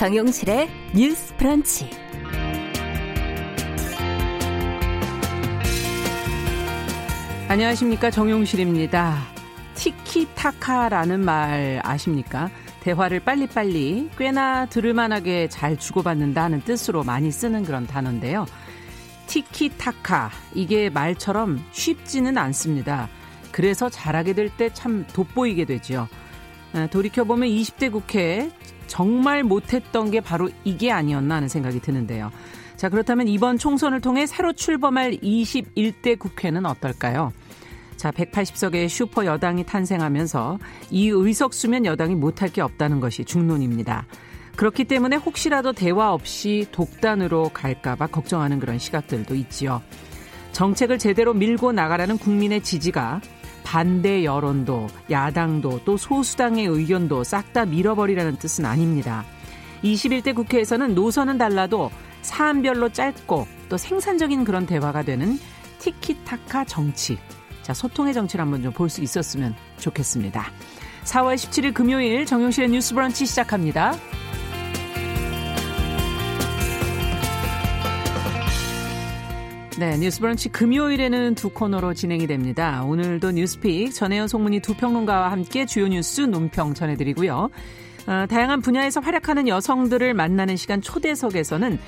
정용실의 뉴스 프런치. 안녕하십니까. 정용실입니다. 티키타카라는 말 아십니까? 대화를 빨리빨리 꽤나 들을만하게 잘 주고받는다는 뜻으로 많이 쓰는 그런 단어인데요. 티키타카. 이게 말처럼 쉽지는 않습니다. 그래서 잘하게 될 때 참 돋보이게. 아, 돌이켜보면 20대 국회 정말 못했던 게 바로 이게 아니었나 하는 생각이 드는데요. 자, 그렇다면 이번 총선을 통해 새로 출범할 21대 국회는 어떨까요? 자, 180석의 슈퍼 여당이 탄생하면서 이 의석수면 여당이 못할 게 없다는 것이 중론입니다. 그렇기 때문에 혹시라도 대화 없이 독단으로 갈까봐 걱정하는 그런 시각들도 있지요. 정책을 제대로 밀고 나가라는 국민의 지지가 반대 여론도 야당도 또 소수당의 의견도 싹 다 밀어버리라는 뜻은 아닙니다. 21대 국회에서는 노선은 달라도 사안별로 짧고 또 생산적인 그런 대화가 되는 티키타카 정치. 자, 소통의 정치를 한번 좀 볼 수 있었으면 좋겠습니다. 4월 17일 금요일 정용실의 뉴스 브런치 시작합니다. 네, 뉴스 브런치 금요일에는 두 코너로 진행이 됩니다. 오늘도 뉴스픽 전혜연 송문희 두 평론가와 함께 주요 뉴스 논평 전해드리고요. 어, 다양한 분야에서 활약하는 여성들을 만나는 시간 초대석에서는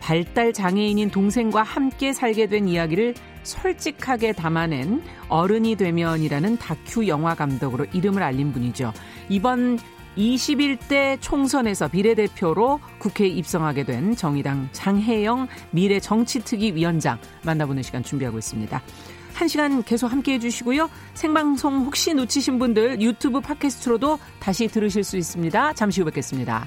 발달 장애인인 동생과 함께 살게 된 이야기를 솔직하게 담아낸 어른이 되면이라는 다큐 영화 감독으로 이름을 알린 분이죠. 이번 21대 총선에서 비례대표로 국회에 입성하게 된 정의당 장혜영 미래정치특위 위원장 만나보는 시간 준비하고 있습니다. 한 시간 계속 함께 해주시고요. 생방송 혹시 놓치신 분들 유튜브 팟캐스트로도 다시 들으실 수 있습니다. 잠시 후 뵙겠습니다.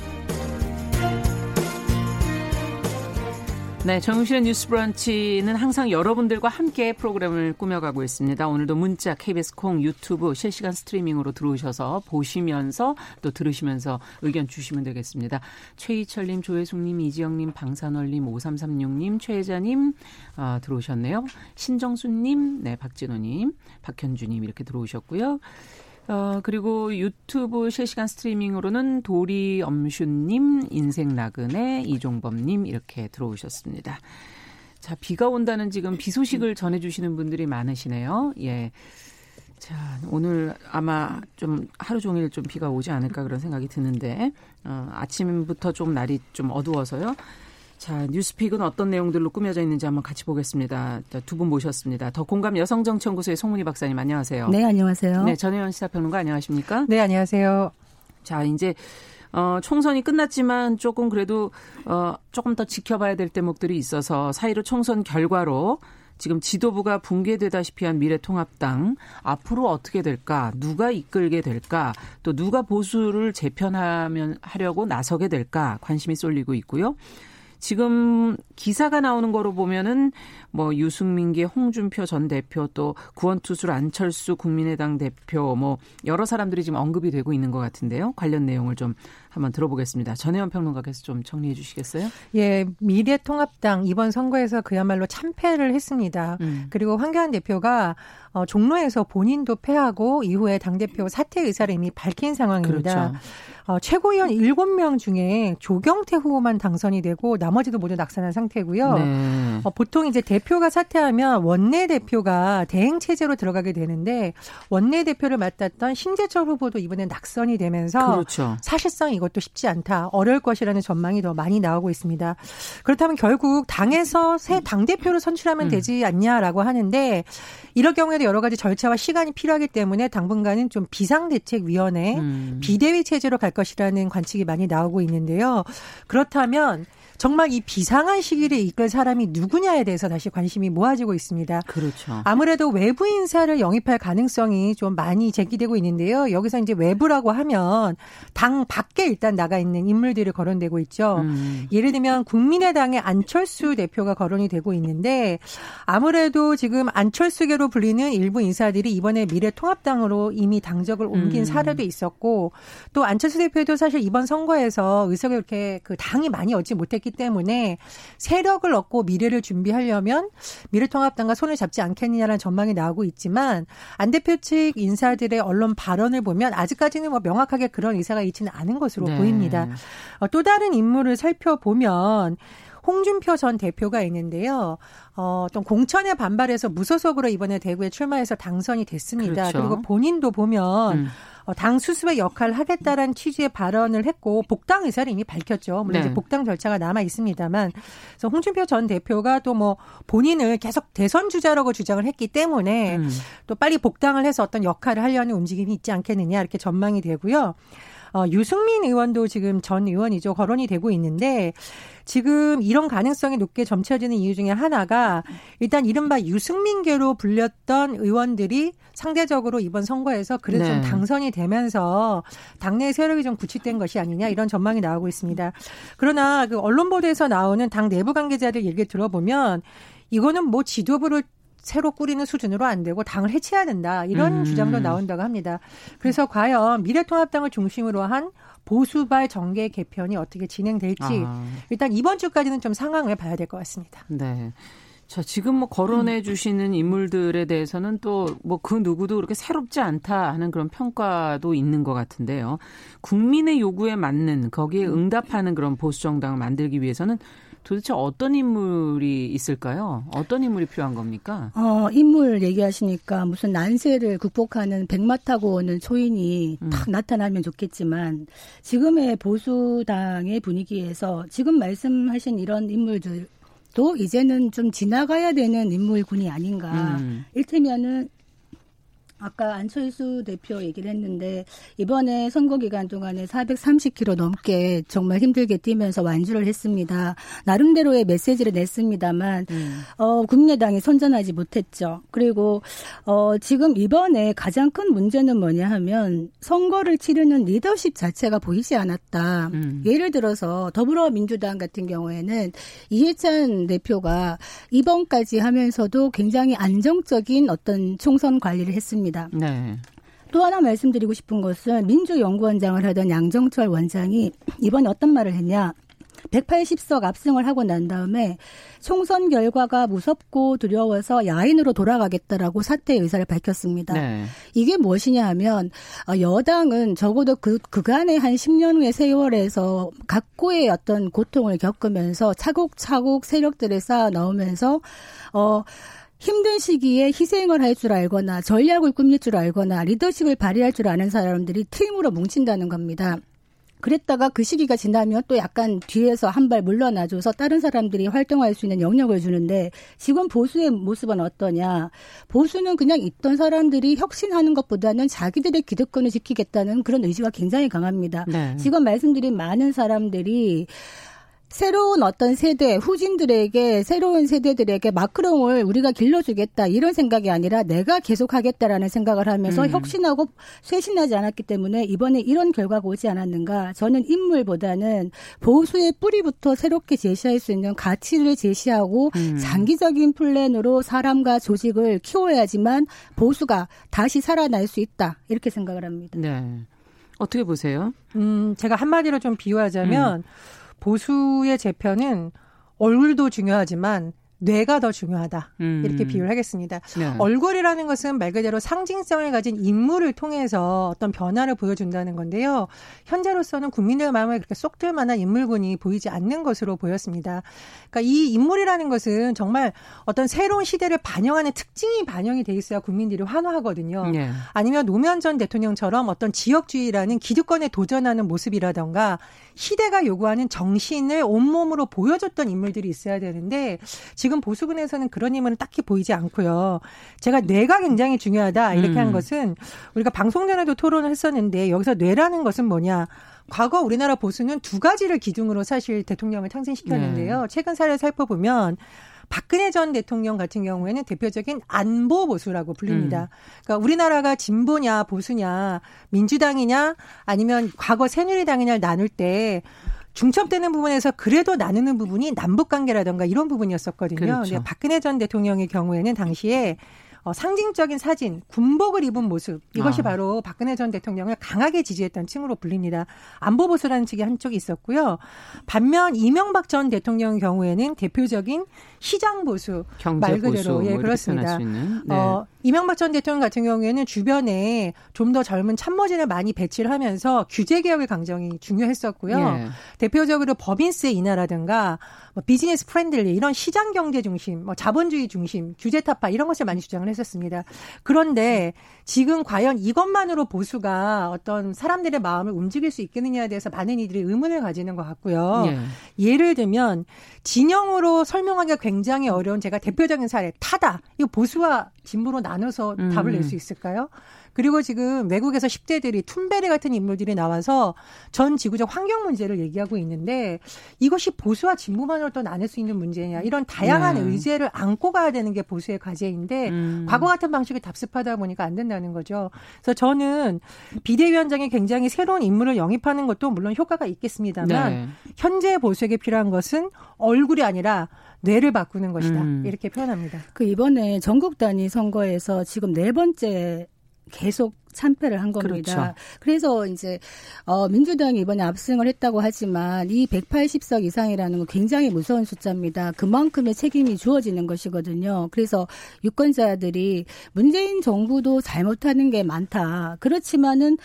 네, 정용실의 뉴스 브런치는 항상 여러분들과 함께 프로그램을 꾸며가고 있습니다. 오늘도 문자, KBS 콩, 유튜브 실시간 스트리밍으로 들어오셔서 보시면서 또 들으시면서 의견 주시면 되겠습니다. 최희철님, 조혜숙님, 이지영님, 방산월님, 5336님, 최혜자님 아, 들어오셨네요. 신정수님, 네, 박진호님, 박현주님 이렇게 들어오셨고요. 어, 그리고 유튜브 실시간 스트리밍으로는 도리 엄슌님, 인생 나그네, 이종범님 이렇게 들어오셨습니다. 자, 비가 온다는 지금 비 소식을 전해주시는 분들이 많으시네요. 예. 자, 오늘 아마 좀 하루 종일 좀 비가 오지 않을까 그런 생각이 드는데, 어, 아침부터 좀 날이 좀 어두워서요. 자, 뉴스픽은 어떤 내용들로 꾸며져 있는지 한번 같이 보겠습니다. 두 분 모셨습니다. 더 공감 여성정치연구소의 송문희 박사님 안녕하세요. 네, 안녕하세요. 네, 전혜연 시사평론가 안녕하십니까? 네, 안녕하세요. 자, 이제 어, 총선이 끝났지만 조금 그래도 어, 조금 더 지켜봐야 될 대목들이 있어서 사이로 총선 결과로 지금 지도부가 붕괴되다시피 한 미래통합당 앞으로 어떻게 될까? 누가 이끌게 될까? 또 누가 보수를 재편하면 하려고 나서게 될까? 관심이 쏠리고 있고요. 지금 기사가 나오는 거로 보면은 뭐 유승민계 홍준표 전 대표 또 구원투술 안철수 국민의당 대표 뭐 여러 사람들이 지금 언급이 되고 있는 것 같은데요. 관련 내용을 좀 한번 들어보겠습니다. 전혜원 평론가께서 좀 정리해 주시겠어요? 예, 미래통합당 이번 선거에서 그야말로 참패를 했습니다. 음. 그리고 황교안 대표가 어, 종로에서 본인도 패하고 이후에 당대표 사퇴 의사를 이미 밝힌 상황입니다. 그렇죠. 어, 최고위원 7명 중에 조경태 후보만 당선이 되고 나머지도 모두 낙선한 상태고요. 네. 어, 보통 이제 대표가 사퇴하면 원내 대표가 대행 체제로 들어가게 되는데 원내 대표를 맡았던 신재철 후보도 이번에 낙선이 되면서 그렇죠. 사실상 이것도 쉽지 않다. 어려울 것이라는 전망이 더 많이 나오고 있습니다. 그렇다면 결국 당에서 새 당 대표를 선출하면 음. 되지 않냐라고 하는데 이럴 경우에도 여러 가지 절차와 시간이 필요하기 때문에 당분간은 좀 비상대책위원회 음. 비대위 체제로 갈 것이라는 관측이 많이 나오고 있는데요. 그렇다면 정말 이 비상한 시기를 이끌 사람이 누구냐에 대해서 다시 관심이 모아지고 있습니다. 그렇죠. 아무래도 외부 인사를 영입할 가능성이 좀 많이 제기되고 있는데요. 여기서 이제 외부라고 하면 당 밖에 일단 나가 있는 인물들이 거론되고 있죠. 음. 예를 들면 국민의당의 안철수 대표가 거론이 되고 있는데 아무래도 지금 안철수계로 불리는 일부 인사들이 이번에 미래통합당으로 이미 당적을 옮긴 음. 사례도 있었고 또 안철수 대표도 사실 이번 선거에서 의석을 이렇게 그 당이 많이 얻지 못했기 때문에 세력을 얻고 미래를 준비하려면 미래통합당과 손을 잡지 않겠느냐라는 전망이 나오고 있지만 안 대표 측 인사들의 언론 발언을 보면 아직까지는 뭐 명확하게 그런 의사가 있지는 않은 것으로 네. 보입니다. 어, 또 다른 인물을 살펴보면 홍준표 전 대표가 있는데요. 어, 어떤 공천에 반발해서 무소속으로 이번에 대구에 출마해서 당선이 됐습니다. 그렇죠. 그리고 본인도 보면 음. 어, 당 수습의 역할을 하겠다라는 취지의 발언을 했고 복당 의사를 이미 밝혔죠. 물론 네. 이제 복당 절차가 남아 있습니다만, 그래서 홍준표 전 대표가 또 뭐 본인을 계속 대선 주자라고 주장을 했기 때문에 음. 또 빨리 복당을 해서 어떤 역할을 하려는 움직임이 있지 않겠느냐 이렇게 전망이 되고요. 어, 유승민 의원도 지금 전 의원이죠. 거론이 되고 있는데 지금 이런 가능성이 높게 점쳐지는 이유 중에 하나가 일단 이른바 유승민계로 불렸던 의원들이 상대적으로 이번 선거에서 그래도 네. 좀 당선이 되면서 당내 세력이 좀 구축된 것이 아니냐 이런 전망이 나오고 있습니다. 그러나 그 언론 보도에서 나오는 당 내부 관계자들 얘기 들어보면 이거는 뭐 지도부를 새로 꾸리는 수준으로 안 되고 당을 해체해야 된다 이런 음. 주장도 나온다고 합니다. 그래서 과연 미래통합당을 중심으로 한 보수발 정계 개편이 어떻게 진행될지 아. 일단 이번 주까지는 좀 상황을 봐야 될 것 같습니다. 네. 자, 지금 뭐 거론해 주시는 인물들에 대해서는 또 뭐 그 누구도 그렇게 새롭지 않다 하는 그런 평가도 있는 것 같은데요. 국민의 요구에 맞는 거기에 응답하는 그런 보수 정당을 만들기 위해서는 도대체 어떤 인물이 있을까요? 어떤 인물이 필요한 겁니까? 어, 인물 얘기하시니까 무슨 난세를 극복하는 백마 타고 오는 초인이 음. 탁 나타나면 좋겠지만 지금의 보수당의 분위기에서 지금 말씀하신 이런 인물들 도 이제는 좀 지나가야 되는 인물군이 아닌가. 음. 일테면은 아까 안철수 대표 얘기를 했는데 이번에 선거 기간 동안에 430km 넘게 정말 힘들게 뛰면서 완주를 했습니다. 나름대로의 메시지를 냈습니다만 음. 어, 국민의당이 선전하지 못했죠. 그리고 어, 지금 이번에 가장 큰 문제는 뭐냐 하면 선거를 치르는 리더십 자체가 보이지 않았다. 음. 예를 들어서 더불어민주당 같은 경우에는 이해찬 대표가 이번까지 하면서도 굉장히 안정적인 어떤 총선 관리를 했습니다. 있습니다. 네. 또 하나 말씀드리고 싶은 것은 민주연구원장을 하던 양정철 원장이 이번에 어떤 말을 했냐. 180석 압승을 하고 난 다음에 총선 결과가 무섭고 두려워서 야인으로 돌아가겠다라고 사퇴 의사를 밝혔습니다. 네. 이게 무엇이냐 하면 어, 여당은 적어도 그 그간의 한 10년 후의 세월에서 각고의 어떤 고통을 겪으면서 차곡차곡 세력들을 쌓아 넣으면서 어 힘든 시기에 희생을 할 줄 알거나 전략을 꾸밀 줄 알거나 리더십을 발휘할 줄 아는 사람들이 팀으로 뭉친다는 겁니다. 그랬다가 그 시기가 지나면 또 약간 뒤에서 한 발 물러나줘서 다른 사람들이 활동할 수 있는 영역을 주는데 지금 보수의 모습은 어떠냐. 보수는 그냥 있던 사람들이 혁신하는 것보다는 자기들의 기득권을 지키겠다는 그런 의지가 굉장히 강합니다. 네. 지금 말씀드린 많은 사람들이 새로운 어떤 세대, 후진들에게, 새로운 세대들에게 마크롱을 우리가 길러주겠다, 이런 생각이 아니라 내가 계속하겠다라는 생각을 하면서 음. 혁신하고 쇄신하지 않았기 때문에 이번에 이런 결과가 오지 않았는가. 저는 인물보다는 보수의 뿌리부터 새롭게 제시할 수 있는 가치를 제시하고 음. 장기적인 플랜으로 사람과 조직을 키워야지만 보수가 다시 살아날 수 있다. 이렇게 생각을 합니다. 네. 어떻게 보세요? 음, 제가 한마디로 좀 비유하자면, 음. 보수의 재편은 얼굴도 중요하지만 뇌가 더 중요하다. 음. 이렇게 비유를 하겠습니다. 네. 얼굴이라는 것은 말 그대로 상징성을 가진 인물을 통해서 어떤 변화를 보여준다는 건데요. 현재로서는 국민들 마음에 그렇게 쏙들 만한 인물군이 보이지 않는 것으로 보였습니다. 그러니까 이 인물이라는 것은 정말 어떤 새로운 시대를 반영하는 특징이 반영이 돼 있어야 국민들이 환호하거든요. 네. 아니면 노무현 전 대통령처럼 어떤 지역주의라는 기득권에 도전하는 모습이라던가 시대가 요구하는 정신을 온몸으로 보여줬던 인물들이 있어야 되는데 지금 지금 보수군에서는 그런 힘은 딱히 보이지 않고요. 제가 뇌가 굉장히 중요하다 이렇게 음. 한 것은 우리가 방송 전에도 토론을 했었는데 여기서 뇌라는 것은 뭐냐? 과거 우리나라 보수는 두 가지를 기둥으로 사실 대통령을 탄생시켰는데요. 네. 최근 사례를 살펴보면 박근혜 전 대통령 같은 경우에는 대표적인 안보 보수라고 불립니다. 음. 그러니까 우리나라가 진보냐 보수냐 민주당이냐 아니면 과거 새누리당이냐를 나눌 때 중첩되는 부분에서 그래도 나누는 부분이 남북 관계라던가 이런 부분이었었거든요. 근데 박근혜 전 대통령의 경우에는 당시에 어, 상징적인 사진, 군복을 입은 모습 이것이 아. 바로 박근혜 전 대통령을 강하게 지지했던 층으로 불립니다. 안보 보수라는 측이 한쪽이 있었고요. 반면 이명박 전 대통령 경우에는 대표적인 시장 보수 말 그대로 보수, 예 뭐 그렇습니다. 네. 어, 이명박 전 대통령 같은 경우에는 주변에 좀 더 젊은 참모진을 많이 배치를 하면서 규제 개혁을 강정이 중요했었고요. 예. 대표적으로 법인세 인하라든가 뭐 business friendly 이런 시장 경제 중심, 뭐 자본주의 중심, 규제 타파 이런 것을 많이 주장을 했었습니다. 그런데 지금 과연 이것만으로 보수가 어떤 사람들의 마음을 움직일 수 있겠느냐에 대해서 많은 이들이 의문을 가지는 것 같고요. 예. 예를 들면 진영으로 설명하기가 굉장히 어려운 제가 대표적인 사례 타다. 이거 보수와 진보로 나눠서 음. 답을 낼 수 있을까요? 그리고 지금 외국에서 10대들이 툰베리 같은 인물들이 나와서 전 지구적 환경 문제를 얘기하고 있는데 이것이 보수와 진보만으로 또 나눌 수 있는 문제냐 이런 다양한 네. 의제를 안고 가야 되는 게 보수의 과제인데 음. 과거 같은 방식이 답습하다 보니까 안 된다는 거죠. 그래서 저는 비대위원장이 굉장히 새로운 인물을 영입하는 것도 물론 효과가 있겠습니다만 네. 현재 보수에게 필요한 것은 얼굴이 아니라 뇌를 바꾸는 것이다. 음. 이렇게 표현합니다. 그 이번에 전국 단위 선거에서 지금 네 번째 계속 참패를 한 겁니다. 그렇죠. 그래서 이제 어 민주당이 이번에 압승을 했다고 하지만 이 180석 이상이라는 건 굉장히 무서운 숫자입니다. 그만큼의 책임이 주어지는 것이거든요. 그래서 유권자들이 문재인 정부도 잘못하는 게 많다. 그렇지만은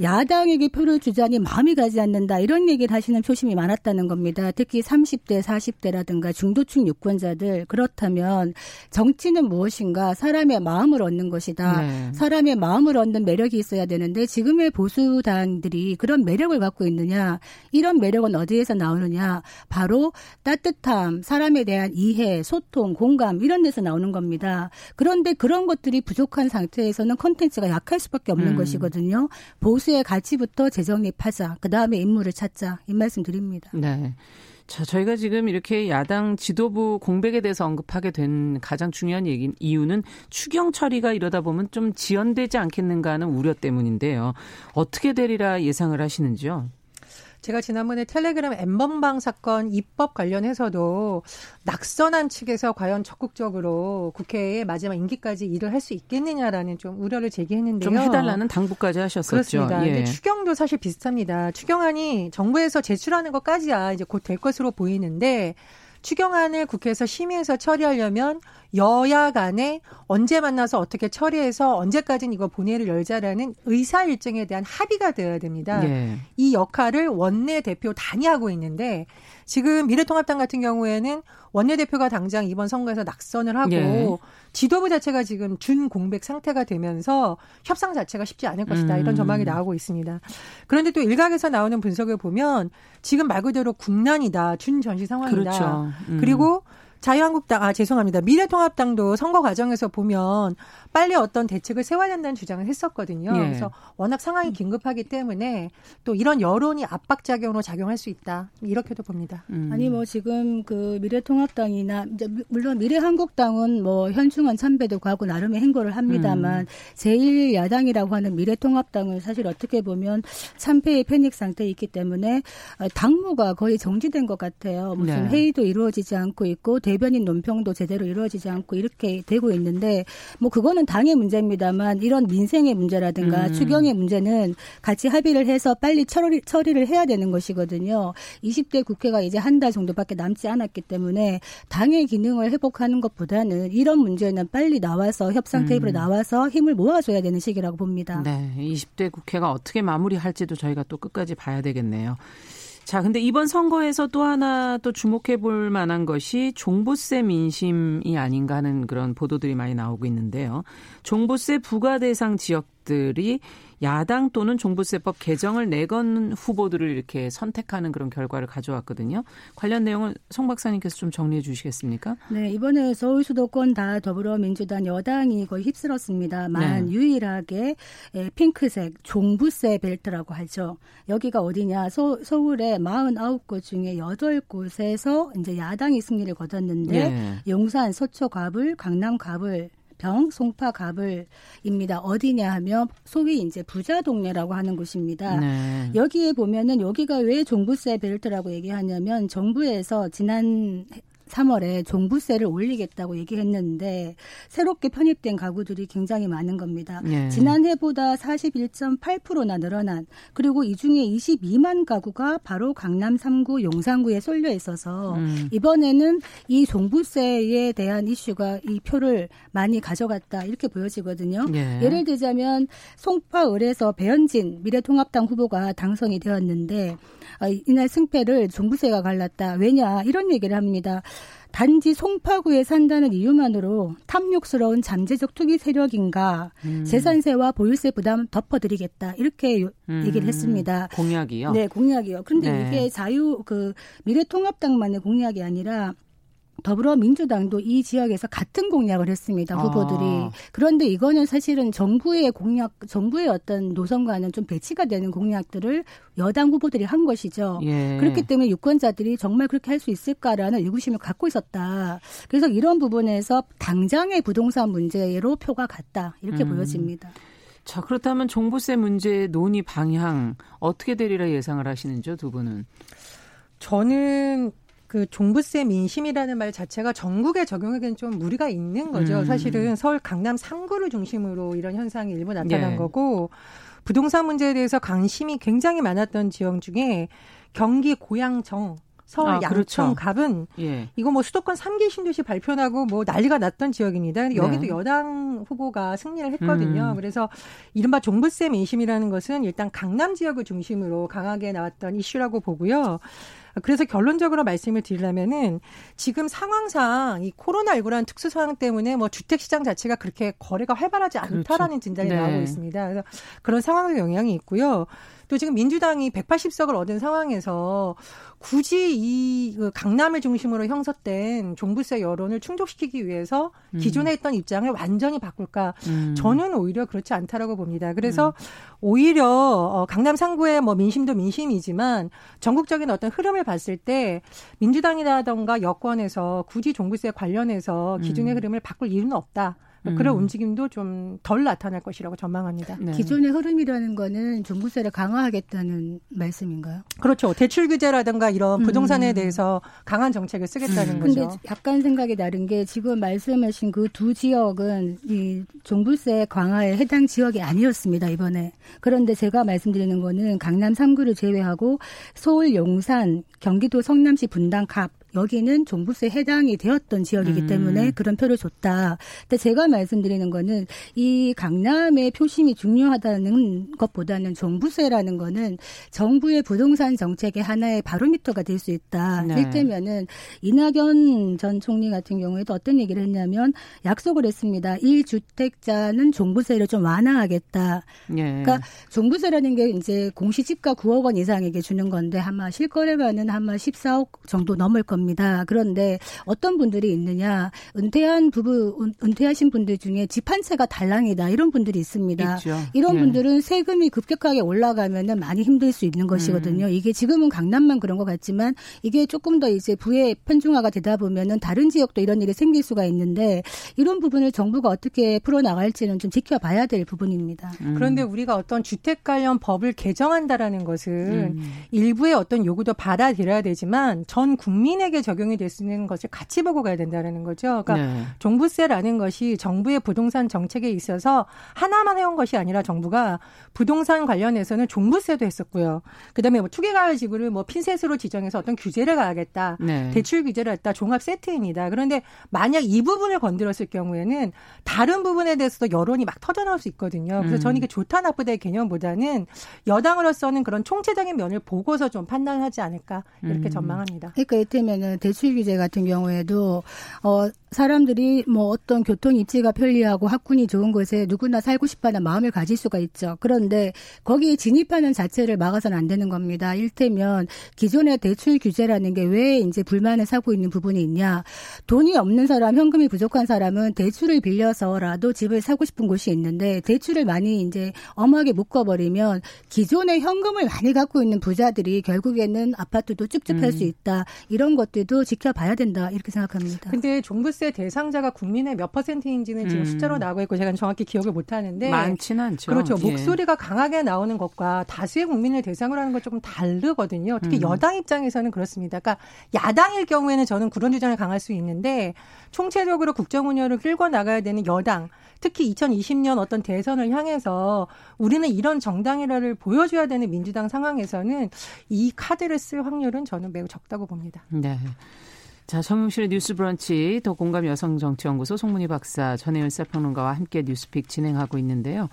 야당에게 표를 주자니 마음이 가지 않는다. 이런 얘기를 하시는 표심이 많았다는 겁니다. 특히 30대, 40대라든가 중도층 유권자들 그렇다면 정치는 무엇인가? 사람의 마음을 얻는 것이다. 네. 사람의 마음을 얻는 매력이 있어야 되는데 지금의 보수당들이 그런 매력을 갖고 있느냐? 이런 매력은 어디에서 나오느냐? 바로 따뜻함, 사람에 대한 이해, 소통, 공감 이런 데서 나오는 겁니다. 그런데 그런 것들이 부족한 상태에서는 컨텐츠가 약할 수밖에 없는 음. 것이거든요. 보수의 가치부터 재정립하자. 그 다음에 인물을 찾자. 이 말씀 드립니다. 네. 자, 저희가 지금 이렇게 야당 지도부 공백에 대해서 언급하게 된 가장 중요한 얘기 이유는 추경 처리가 이러다 보면 좀 지연되지 않겠는가 하는 우려 때문인데요. 어떻게 되리라 예상을 하시는지요? 제가 지난번에 텔레그램 엠번방 사건 입법 관련해서도 낙선한 측에서 과연 적극적으로 국회에 마지막 임기까지 일을 할 수 있겠느냐라는 좀 우려를 제기했는데요. 좀 해달라는 당부까지 하셨었죠. 그렇습니다. 예. 추경도 사실 비슷합니다. 추경안이 정부에서 제출하는 것까지야 이제 곧 될 것으로 보이는데 추경안을 국회에서 심의해서 처리하려면 여야 간에 언제 만나서 어떻게 처리해서 언제까지는 이거 본회의를 열자라는 의사 일정에 대한 합의가 되어야 됩니다. 예. 이 역할을 원내 대표 단위 하고 있는데 지금 미래통합당 같은 경우에는 원내대표가 당장 이번 선거에서 낙선을 하고 예. 지도부 자체가 지금 준 공백 상태가 되면서 협상 자체가 쉽지 않을 것이다. 이런 음. 전망이 나오고 있습니다. 그런데 또 일각에서 나오는 분석을 보면 지금 말 그대로 국난이다. 준 전시 상황이다. 그렇죠. 음. 그리고 자유한국당, 아, 죄송합니다. 미래통합당도 선거 과정에서 보면 빨리 어떤 대책을 세워야 된다는 주장을 했었거든요. 예. 그래서 워낙 상황이 긴급하기 때문에 또 이런 여론이 압박작용으로 작용할 수 있다. 이렇게도 봅니다. 음. 아니, 뭐 지금 그 미래통합당이나, 이제 물론 미래한국당은 뭐 현충원 참배도 가고 나름의 행보를 합니다만 음. 제1야당이라고 하는 미래통합당은 사실 어떻게 보면 참패의 패닉 상태에 있기 때문에 당무가 거의 정지된 것 같아요. 무슨 네. 회의도 이루어지지 않고 있고 대변인 논평도 제대로 이루어지지 않고 이렇게 되고 있는데 뭐 그거는 당의 문제입니다만 이런 민생의 문제라든가 음. 추경의 문제는 같이 합의를 해서 빨리 처리, 처리를 해야 되는 것이거든요. 20대 국회가 이제 한 달 정도밖에 남지 않았기 때문에 당의 기능을 회복하는 것보다는 이런 문제는 빨리 나와서 협상 테이블에 음. 나와서 힘을 모아줘야 되는 시기라고 봅니다. 네. 20대 국회가 어떻게 마무리할지도 저희가 또 끝까지 봐야 되겠네요. 자, 근데 이번 선거에서 또 하나 또 주목해 볼 만한 것이 종부세 민심이 아닌가 하는 그런 보도들이 많이 나오고 있는데요. 종부세 부과 대상 지역들이 야당 또는 종부세법 개정을 내건 후보들을 이렇게 선택하는 그런 결과를 가져왔거든요. 관련 내용을 송 박사님께서 좀 정리해 주시겠습니까? 네, 이번에 서울 수도권 다 더불어민주당 여당이 거의 휩쓸었습니다만 네. 유일하게 핑크색 종부세 벨트라고 하죠. 여기가 어디냐? 서, 서울의 49곳 중에 8곳에서 이제 야당이 승리를 거뒀는데 네. 용산, 서초, 갑을, 강남, 갑을 병, 송파, 갑을입니다. 어디냐 하면 소위 이제 부자 동네라고 하는 곳입니다. 네. 여기에 보면은 여기가 왜 종부세 벨트라고 얘기하냐면 정부에서 지난 3월에 종부세를 올리겠다고 얘기했는데 새롭게 편입된 가구들이 굉장히 많은 겁니다. 네. 지난해보다 41.8%나 늘어난 그리고 이 중에 22만 가구가 바로 강남 3구, 용산구에 쏠려 있어서 음. 이번에는 이 종부세에 대한 이슈가 이 표를 많이 가져갔다 이렇게 보여지거든요. 네. 예를 들자면 송파 을에서 배현진 미래통합당 후보가 당선이 되었는데 어, 이날 승패를 종부세가 갈랐다. 왜냐 이런 얘기를 합니다. 단지 송파구에 산다는 이유만으로 탐욕스러운 잠재적 투기 세력인가 음. 재산세와 보유세 부담 덮어드리겠다 이렇게 음. 얘기를 했습니다. 공약이요? 네, 공약이요. 그런데 네. 이게 자유 그 미래통합당만의 공약이 아니라 더불어민주당도 이 지역에서 같은 공약을 했습니다. 후보들이. 아. 그런데 이거는 사실은 정부의 공약, 정부의 어떤 노선과는 좀 배치가 되는 공약들을 여당 후보들이 한 것이죠. 예. 그렇기 때문에 유권자들이 정말 그렇게 할 수 있을까라는 의구심을 갖고 있었다. 그래서 이런 부분에서 당장의 부동산 문제로 표가 갔다. 이렇게 음. 보여집니다. 자, 그렇다면 종부세 문제 논의 방향 어떻게 되리라 예상을 하시는지요, 두 분은? 저는 그 종부세 민심이라는 말 자체가 전국에 적용하기엔 좀 무리가 있는 거죠. 음. 사실은 서울 강남 3구를 중심으로 이런 현상이 일부 나타난 네. 거고 부동산 문제에 대해서 관심이 굉장히 많았던 지역 중에 경기 고양정 서울 아, 양천 그렇죠. 갑은 예. 이거 뭐 수도권 3기 신도시 발표나고 뭐 난리가 났던 지역입니다. 근데 여기도 네. 여당 후보가 승리를 했거든요. 음. 그래서 이른바 종부세 민심이라는 것은 일단 강남 지역을 중심으로 강하게 나왔던 이슈라고 보고요. 그래서 결론적으로 말씀을 드리려면은 지금 상황상 이 코로나19라는 특수 상황 때문에 뭐 주택 시장 자체가 그렇게 거래가 활발하지 그렇죠. 않다라는 그렇죠. 진단이 네. 나오고 있습니다. 그래서 그런 상황의 영향이 있고요. 또 지금 민주당이 180석을 얻은 상황에서 굳이 이그 강남을 중심으로 형성된 종부세 여론을 충족시키기 위해서 음. 기존에 있던 입장을 완전히 바꿀까? 음. 저는 오히려 그렇지 않다라고 봅니다. 그래서 음. 오히려 어, 강남 상구의 뭐 민심도 민심이지만 전국적인 어떤 흐름을 봤을 때 민주당이라던가 여권에서 굳이 종부세 관련해서 기존의 음. 흐름을 바꿀 이유는 없다. 음. 그런 움직임도 좀 덜 나타날 것이라고 전망합니다. 네. 기존의 흐름이라는 거는 종부세를 강화하겠다는 말씀인가요? 그렇죠. 대출 규제라든가 이런 음. 부동산에 음. 대해서 강한 정책을 쓰겠다는 음. 거죠. 근데 약간 생각이 다른 게 지금 말씀하신 그 두 지역은 이 종부세 강화에 해당 지역이 아니었습니다, 이번에. 그런데 제가 말씀드리는 거는 강남 3구를 제외하고 서울 용산, 경기도 성남시 분당 갑 여기는 종부세 해당이 되었던 지역이기 음. 때문에 그런 표를 줬다. 근데 제가 말씀드리는 거는 이 강남의 표심이 중요하다는 것보다는 종부세라는 거는 정부의 부동산 정책의 하나의 바로미터가 될 수 있다. 네. 이를테면은 이낙연 전 총리 같은 경우에도 어떤 얘기를 했냐면 약속을 했습니다. 1주택자는 종부세를 좀 완화하겠다. 예. 그러니까 종부세라는 게 이제 공시지가 9억 원 이상에게 주는 건데 아마 실거래가는 아마 14억 정도 넘을 겁니다. 겁니다. 그런데 어떤 분들이 있느냐 은퇴한 부부 은퇴하신 분들 중에 집 한 채가 달랑이다 이런 분들이 있습니다. 있죠. 이런 예. 분들은 세금이 급격하게 올라가면은 많이 힘들 수 있는 것이거든요. 음. 이게 지금은 강남만 그런 것 같지만 이게 조금 더 이제 부의 편중화가 되다 보면은 다른 지역도 이런 일이 생길 수가 있는데 이런 부분을 정부가 어떻게 풀어 나갈지는 좀 지켜봐야 될 부분입니다. 음. 그런데 우리가 어떤 주택 관련 법을 개정한다라는 것은 음. 일부의 어떤 요구도 받아들여야 되지만 전 국민에게 유일하게 적용이 될 수 있는 것을 같이 보고 가야 된다는 거죠. 그러니까 네. 종부세라는 것이 정부의 부동산 정책에 있어서 하나만 해온 것이 아니라 정부가 부동산 관련해서는 종부세도 했었고요. 그다음에 뭐 투기가을 지구를 뭐 핀셋으로 지정해서 어떤 규제를 가하겠다. 네. 대출 규제를 했다. 종합 세트입니다. 그런데 만약 이 부분을 건드렸을 경우에는 다른 부분에 대해서도 여론이 막 터져 나올 수 있거든요. 그래서 음. 저는 이게 좋다 나쁘다의 개념보다는 여당으로서는 그런 총체적인 면을 보고서 좀 판단하지 않을까 이렇게 음. 전망합니다. 그러니까 이를테면 보면은 대출 규제 같은 경우에도 어 사람들이 뭐 어떤 교통 입지가 편리하고 학군이 좋은 곳에 누구나 살고 싶다는 마음을 가질 수가 있죠. 그런데 거기에 진입하는 자체를 막아서는 안 되는 겁니다. 일테면 기존의 대출 규제라는 게 왜 이제 불만을 사고 있는 부분이 있냐. 돈이 없는 사람, 현금이 부족한 사람은 대출을 빌려서라도 집을 사고 싶은 곳이 있는데 대출을 많이 이제 엄하게 묶어버리면 기존의 현금을 많이 갖고 있는 부자들이 결국에는 아파트도 찝찝할 음. 수 있다. 이런 것 들도 지켜봐야 된다. 이렇게 생각합니다. 근데 종부세 종부세 대상자가 국민의 몇 퍼센트인지는 지금 음. 숫자로 나오고 있고 제가 정확히 기억을 못 하는데 많지는 않죠. 그렇죠. 예. 목소리가 강하게 나오는 것과 다수의 국민을 대상으로 하는 것 조금 다르거든요. 특히 음. 여당 입장에서는 그렇습니다. 그러니까 야당일 경우에는 저는 그런 주장을 강할 수 있는데 총체적으로 국정 운영을 끌고 나가야 되는 여당 특히 2020년 어떤 대선을 향해서 우리는 이런 정당이라를 보여줘야 되는 민주당 상황에서는 이 카드를 쓸 확률은 저는 매우 적다고 봅니다. 네. 자, 정용실의 뉴스 브런치 더 공감 여성정치연구소 송문희 박사 전혜연 사평론가와 함께 뉴스픽 진행하고 있는데요.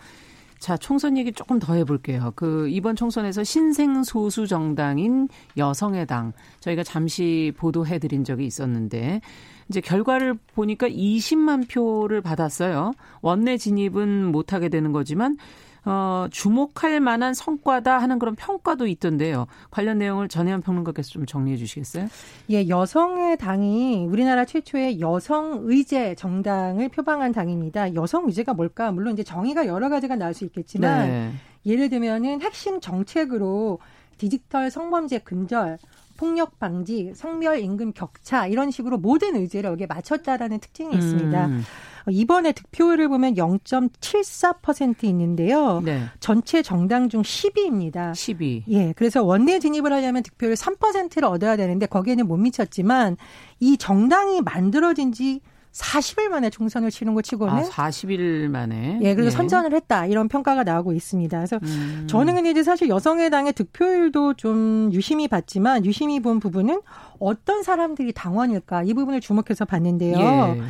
자, 총선 얘기 조금 더 해볼게요. 그, 이번 총선에서 신생 소수 정당인 여성의 당, 저희가 잠시 보도해드린 적이 있었는데, 이제 결과를 보니까 20만 표를 받았어요. 원내 진입은 못하게 되는 거지만, 어, 주목할 만한 성과다 하는 그런 평가도 있던데요. 관련 내용을 전혜연 평론가께서 좀 정리해 주시겠어요? 예, 여성의 당이 우리나라 최초의 여성 의제 정당을 표방한 당입니다. 여성 의제가 뭘까? 물론 이제 정의가 여러 가지가 나올 수 있겠지만 네. 예를 들면은 핵심 정책으로 디지털 성범죄 근절 폭력 방지, 성별 임금 격차 이런 식으로 모든 의제를 여기에 맞췄다라는 특징이 있습니다. 음. 이번에 득표율을 보면 0.74% 있는데요. 네. 전체 정당 중 10위입니다. 10위. 예. 그래서 원내 진입을 하려면 득표율 3%를 얻어야 되는데 거기에는 못 미쳤지만 이 정당이 만들어진 지 40일 만에 총선을 치른 것 치고는 아, 40일 만에 예 그리고 예. 선전을 했다 이런 평가가 나오고 있습니다. 그래서 음. 저는 근데 이제 사실 여성의당의 득표율도 좀 유심히 봤지만 유심히 본 부분은 어떤 사람들이 당원일까 이 부분을 주목해서 봤는데요. 예.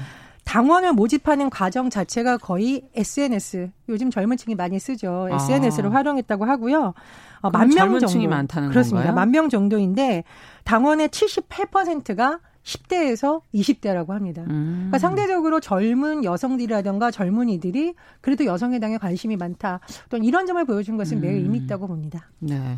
당원을 모집하는 과정 자체가 거의 SNS 요즘 젊은 층이 많이 쓰죠. SNS를 아. 활용했다고 하고요. 어, 만명 정도 많다는 그렇습니다. 건가요? 만명 정도인데 당원의 78%가 10대에서 20대라고 합니다. 음. 그러니까 상대적으로 젊은 여성들이라든가 젊은이들이 그래도 여성의 당에 관심이 많다. 또 이런 점을 보여준 것은 음. 매우 의미 있다고 봅니다. 네.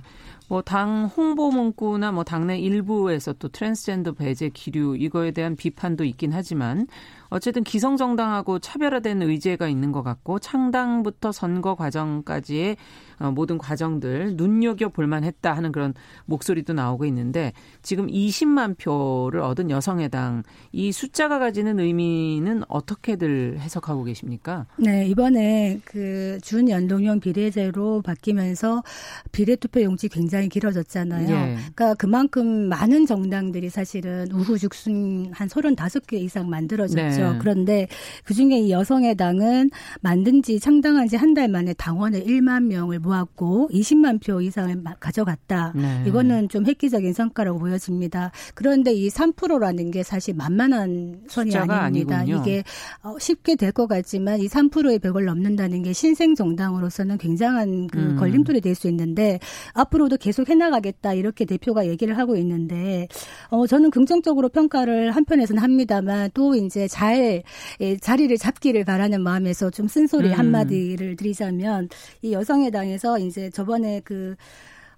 뭐 당 홍보 문구나 뭐 당내 일부에서 또 트랜스젠더 배제 기류 이거에 대한 비판도 있긴 하지만 어쨌든 기성정당하고 차별화된 의제가 있는 것 같고 창당부터 선거 과정까지의 어, 모든 과정들 눈여겨 볼만 했다 하는 그런 목소리도 나오고 있는데 지금 20만 표를 얻은 여성의당 이 숫자가 가지는 의미는 어떻게들 해석하고 계십니까? 네 이번에 그 준연동형 비례제로 바뀌면서 비례투표 용지 굉장히 길어졌잖아요. 예. 그러니까 그만큼 많은 정당들이 사실은 우후죽순 한 35개 이상 만들어졌죠. 네. 그런데 그중에 이 여성의당은 만든 지 창당한 지 한 달 만에 당원을 1만 명을 모아 모았고 20만 표 이상을 가져갔다. 네. 이거는 좀 획기적인 성과라고 보여집니다. 그런데 이 3%라는 게 사실 만만한 선이 아닙니다. 아니군요. 이게 어, 쉽게 될 것 같지만 이 3%의 벽을 넘는다는 게 신생 정당으로서는 굉장한 그 음. 걸림돌이 될 수 있는데 앞으로도 계속 해나가겠다 이렇게 대표가 얘기를 하고 있는데 어 저는 긍정적으로 평가를 한편에서는 합니다만 또 이제 잘 예, 자리를 잡기를 바라는 마음에서 좀 쓴소리 음. 한마디를 드리자면 이 여성의당에 서 그래서 이제 저번에 그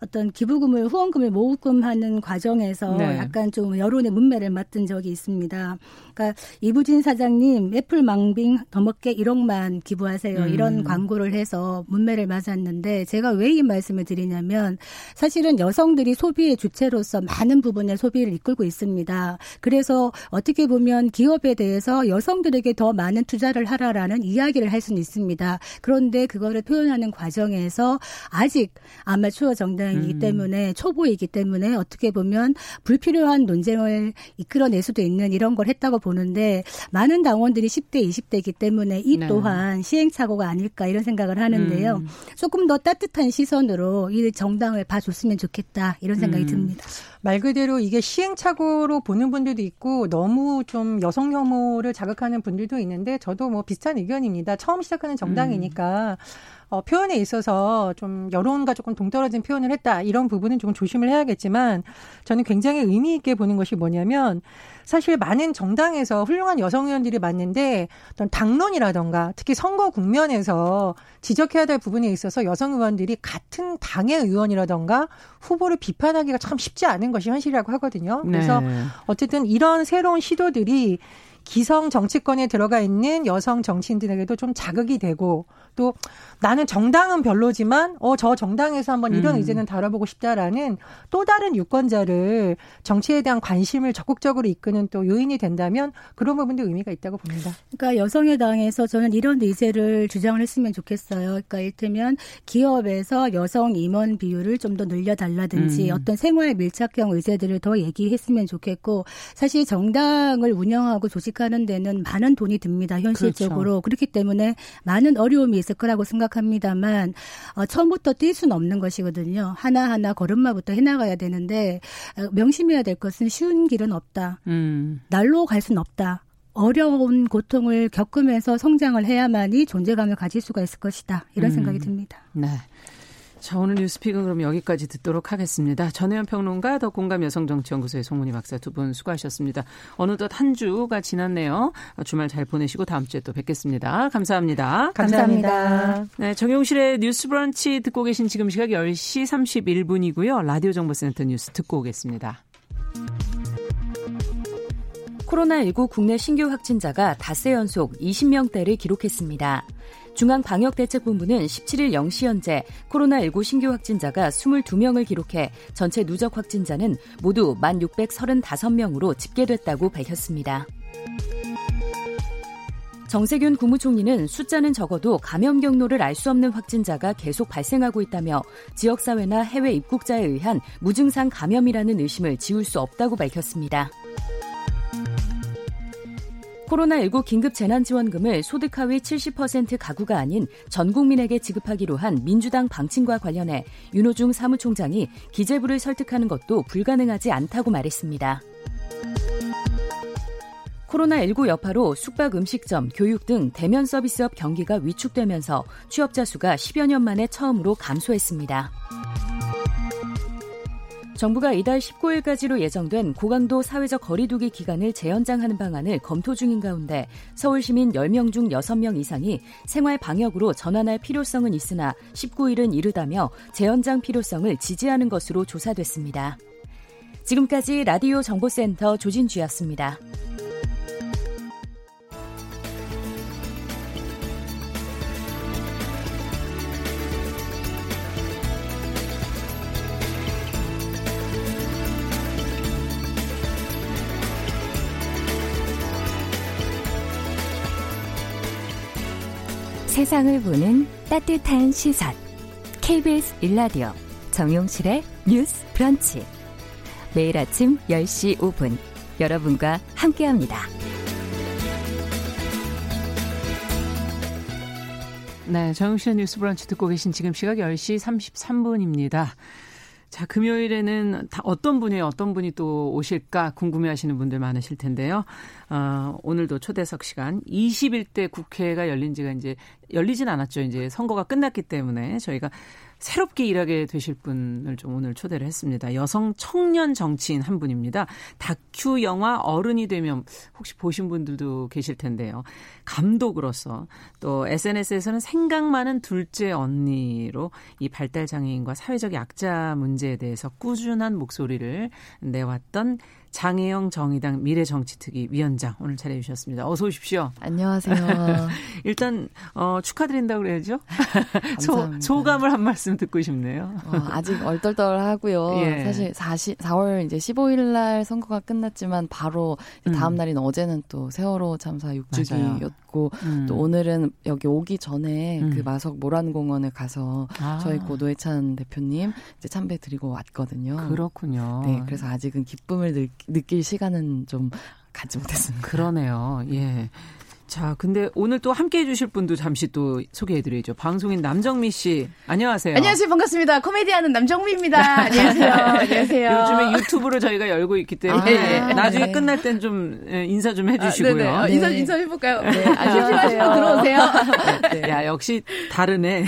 어떤 기부금을 후원금을 모금하는 과정에서 네. 약간 좀 여론의 문매를 맡은 적이 있습니다. 그러니까 이부진 사장님 애플 망빙 더 먹게 1억만 기부하세요. 음. 이런 광고를 해서 문매를 맞았는데 제가 왜 이 말씀을 드리냐면 사실은 여성들이 소비의 주체로서 많은 부분의 소비를 이끌고 있습니다. 그래서 어떻게 보면 기업에 대해서 여성들에게 더 많은 투자를 하라라는 이야기를 할 수는 있습니다. 그런데 그거를 표현하는 과정에서 아직 아마추어 정당이 기 음. 때문에 초보이기 때문에 어떻게 보면 불필요한 논쟁을 이끌어낼 수도 있는 이런 걸 했다고 보는데 많은 당원들이 10대, 20대이기 때문에 이 네. 또한 시행착오가 아닐까 이런 생각을 하는데요. 음. 조금 더 따뜻한 시선으로 이 정당을 봐줬으면 좋겠다 이런 생각이 음. 듭니다. 말 그대로 이게 시행착오로 보는 분들도 있고 너무 좀 여성 혐오를 자극하는 분들도 있는데 저도 뭐 비슷한 의견입니다. 처음 시작하는 정당이니까 음. 어, 표현에 있어서 좀 여론과 조금 동떨어진 표현을 했다 이런 부분은 조금 조심을 해야겠지만 저는 굉장히 의미 있게 보는 것이 뭐냐면 사실 많은 정당에서 훌륭한 여성 의원들이 많은데 어떤 당론이라던가 특히 선거 국면에서 지적해야 될 부분에 있어서 여성 의원들이 같은 당의 의원이라던가 후보를 비판하기가 참 쉽지 않은 것이 현실이라고 하거든요. 그래서 네. 어쨌든 이런 새로운 시도들이 기성 정치권에 들어가 있는 여성 정치인들에게도 좀 자극이 되고 또 나는 정당은 별로지만 어 저 정당에서 한번 이런 음. 의제는 다뤄보고 싶다라는 또 다른 유권자를 정치에 대한 관심을 적극적으로 이끄는 또 요인이 된다면 그런 부분도 의미가 있다고 봅니다. 그러니까 여성의 당에서 저는 이런 의제를 주장을 했으면 좋겠어요. 그러니까 이를테면 기업에서 여성 임원 비율을 좀 더 늘려달라든지 음. 어떤 생활 밀착형 의제들을 더 얘기했으면 좋겠고 사실 정당을 운영하고 조직하는 데는 많은 돈이 듭니다. 현실적으로 그렇죠. 그렇기 때문에 많은 어려움이 있을 거라고 생각 합니다만 어, 처음부터 뛸 수는 없는 것이거든요. 하나하나 걸음마부터 해나가야 되는데 어, 명심해야 될 것은 쉬운 길은 없다. 음. 날로 갈 수는 없다. 어려운 고통을 겪으면서 성장을 해야만이 존재감을 가질 수가 있을 것이다. 이런 음. 생각이 듭니다. 네. 자, 오늘 뉴스픽은 그럼 여기까지 듣도록 하겠습니다. 전혜연 평론가, 더 공감 여성정치연구소의 송문희 박사 두 분 수고하셨습니다. 어느덧 한 주가 지났네요. 주말 잘 보내시고 다음 주에 또 뵙겠습니다. 감사합니다. 감사합니다. 네, 정용실의 뉴스 브런치 듣고 계신 지금 시각 10시 31분이고요. 라디오 정보센터 뉴스 듣고 오겠습니다. 코로나19 국내 신규 확진자가 닷새 연속 20명대를 기록했습니다. 중앙방역대책본부는 17일 0시 현재 코로나19 신규 확진자가 22명을 기록해 전체 누적 확진자는 모두 1,635명으로 집계됐다고 밝혔습니다. 정세균 국무총리는 숫자는 적어도 감염 경로를 알 수 없는 확진자가 계속 발생하고 있다며 지역사회나 해외 입국자에 의한 무증상 감염이라는 의심을 지울 수 없다고 밝혔습니다. 코로나19 긴급 재난지원금을 소득 하위 70% 가구가 아닌 전 국민에게 지급하기로 한 민주당 방침과 관련해 윤호중 사무총장이 기재부를 설득하는 것도 불가능하지 않다고 말했습니다. 코로나19 여파로 숙박 음식점, 교육 등 대면 서비스업 경기가 위축되면서 취업자 수가 10여 년 만에 처음으로 감소했습니다. 정부가 이달 19일까지로 예정된 고강도 사회적 거리두기 기간을 재연장하는 방안을 검토 중인 가운데 서울 시민 10명 중 6명 이상이 생활 방역으로 전환할 필요성은 있으나 19일은 이르다며 재연장 필요성을 지지하는 것으로 조사됐습니다. 지금까지 라디오 정보센터 조진주였습니다. 세상을 보는 따뜻한 시선. KBS 일라디오 정용실의 뉴스 브런치. 매일 아침 10시 5분 여러분과 함께합니다. 네, 정용실의 뉴스 브런치 듣고 계신 지금 시각 10시 33분입니다. 자, 금요일에는 다 어떤 분이 어떤 분이 또 오실까 궁금해 하시는 분들 많으실 텐데요. 어, 오늘도 초대석 시간 21대 국회가 열린 지가 이제 열리진 않았죠. 이제 선거가 끝났기 때문에 저희가 새롭게 일하게 되실 분을 좀 오늘 초대를 했습니다. 여성 청년 정치인 한 분입니다. 다큐 영화 어른이 되면 혹시 보신 분들도 계실 텐데요. 감독으로서 또 SNS에서는 생각 많은 둘째 언니로 이 발달 장애인과 사회적 약자 문제에 대해서 꾸준한 목소리를 내왔던 장혜영 정의당 미래정치특위 위원장 오늘 자리해 주셨습니다. 어서 오십시오. 안녕하세요. 일단 어, 축하드린다고 그래야죠. 소, 소감을 한 말씀 듣고 싶네요. 어, 아직 얼떨떨하고요. 예. 사실 40, 4월 이제 15일 날 선거가 끝났지만 바로 다음 음. 날인 어제는 또 세월호 참사 6주기였고 음. 또 오늘은 여기 오기 전에 음. 그 마석 모란공원에 가서 아. 저희 고 노회찬 대표님 이제 참배 드리고 왔거든요. 그렇군요. 네, 그래서 아직은 기쁨을 느, 느낄 시간은 좀 갖지 못했습니다. 그러네요. 예. 자, 근데 오늘 또 함께 해주실 분도 잠시 또 소개해드리죠. 방송인 남정미 씨, 안녕하세요. 안녕하세요, 반갑습니다. 코미디하는 남정미입니다. 안녕하세요. 안녕하세요. 요즘에 유튜브를 저희가 열고 있기 때문에 아, 나중에 네. 끝날 땐 좀 인사 좀 해주시고요. 아, 어, 인사 인사 해볼까요? 네, 아, 심심하시면 들어오세요. 네. 야, 역시 다르네.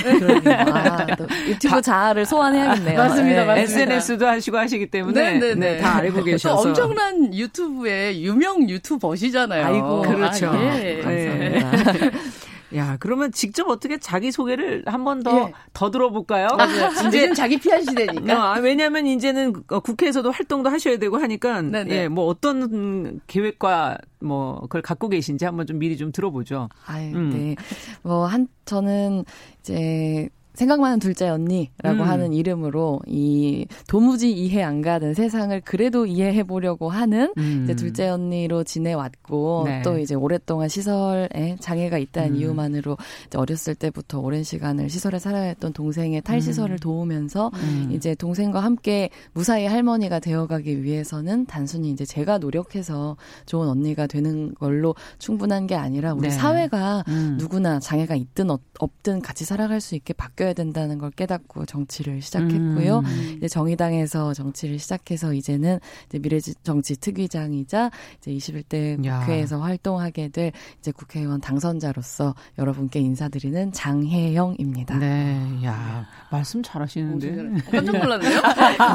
아, 유튜브 자아를 소환해야겠네요. 맞습니다, 맞습니다. SNS도 하시고 하시기 때문에 네, 다 알고 계셔서. 엄청난 유튜브의 유명 유튜버시잖아요. 아이고, 그렇죠. 아, 예. 감사합니다. 야, 그러면 직접 어떻게 자기 소개를 한 번 더더 예. 더 들어볼까요? 맞아요. 이제 자기 피한 시대니까. 어, 왜냐하면 이제는 어, 국회에서도 활동도 하셔야 되고 하니까 네네. 예, 뭐 어떤 계획과 뭐 그걸 갖고 계신지 한번 좀 미리 좀 들어보죠. 아유, 음. 네. 뭐 한 저는 이제 생각 많은 둘째 언니라고 음. 하는 이름으로 이 도무지 이해 안 가는 세상을 그래도 이해해 보려고 하는 음. 이제 둘째 언니로 지내왔고 네. 또 이제 오랫동안 시설에 장애가 있다는 음. 이유만으로 어렸을 때부터 오랜 시간을 시설에 살아야 했던 동생의 탈시설을 음. 도우면서 음. 이제 동생과 함께 무사히 할머니가 되어가기 위해서는 단순히 이제 제가 노력해서 좋은 언니가 되는 걸로 충분한 게 아니라 우리 네. 사회가 음. 누구나 장애가 있든 없든 같이 살아갈 수 있게 바뀌어 바뀌어야 된다는 걸 깨닫고 정치를 시작했고요. 음. 이제 정의당에서 정치를 시작해서 이제는 이제 미래정치 특위장이자 이제 21대 야. 국회에서 활동하게 될 이제 국회의원 당선자로서 여러분께 인사드리는 장혜영입니다. 네, 야 말씀 잘하시는데 깜짝 놀랐네요.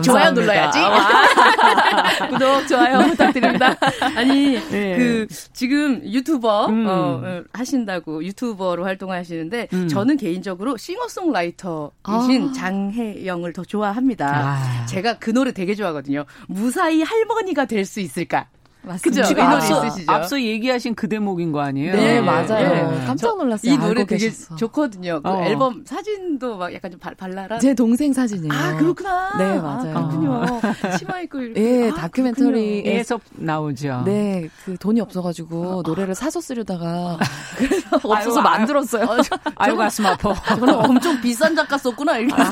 좋아요 눌러야지. 구독 좋아요 부탁드립니다. 아니 네. 그 지금 유튜버 음. 어, 하신다고 유튜버로 활동하시는데 음. 저는 개인적으로 싱어송라이터 싱어라이터이신 아. 장혜영을 더 좋아합니다. 아. 제가 그 노래 되게 좋아하거든요. 무사히 할머니가 될 수 있을까? 맞습니다. 그죠? 있으시죠? 앞서 얘기하신 그 대목인 거 아니에요? 네, 네. 맞아요. 네. 깜짝 놀랐어요. 이 노래 되게 계셨어. 좋거든요. 그 어. 앨범 사진도 막 약간 좀 발, 발랄한. 제 동생 사진이에요. 아, 그렇구나. 네, 맞아요. 아, 그렇군요. 치마 입고 이렇게. 네, 아, 다큐멘터리에서 나오죠. 네, 그 돈이 없어가지고 아. 노래를 사서 쓰려다가 그래서 없어서 아유, 만들었어요. 아, 아유, 가슴 아파. 저는 엄청 비싼 작가 썼구나. 이렇게.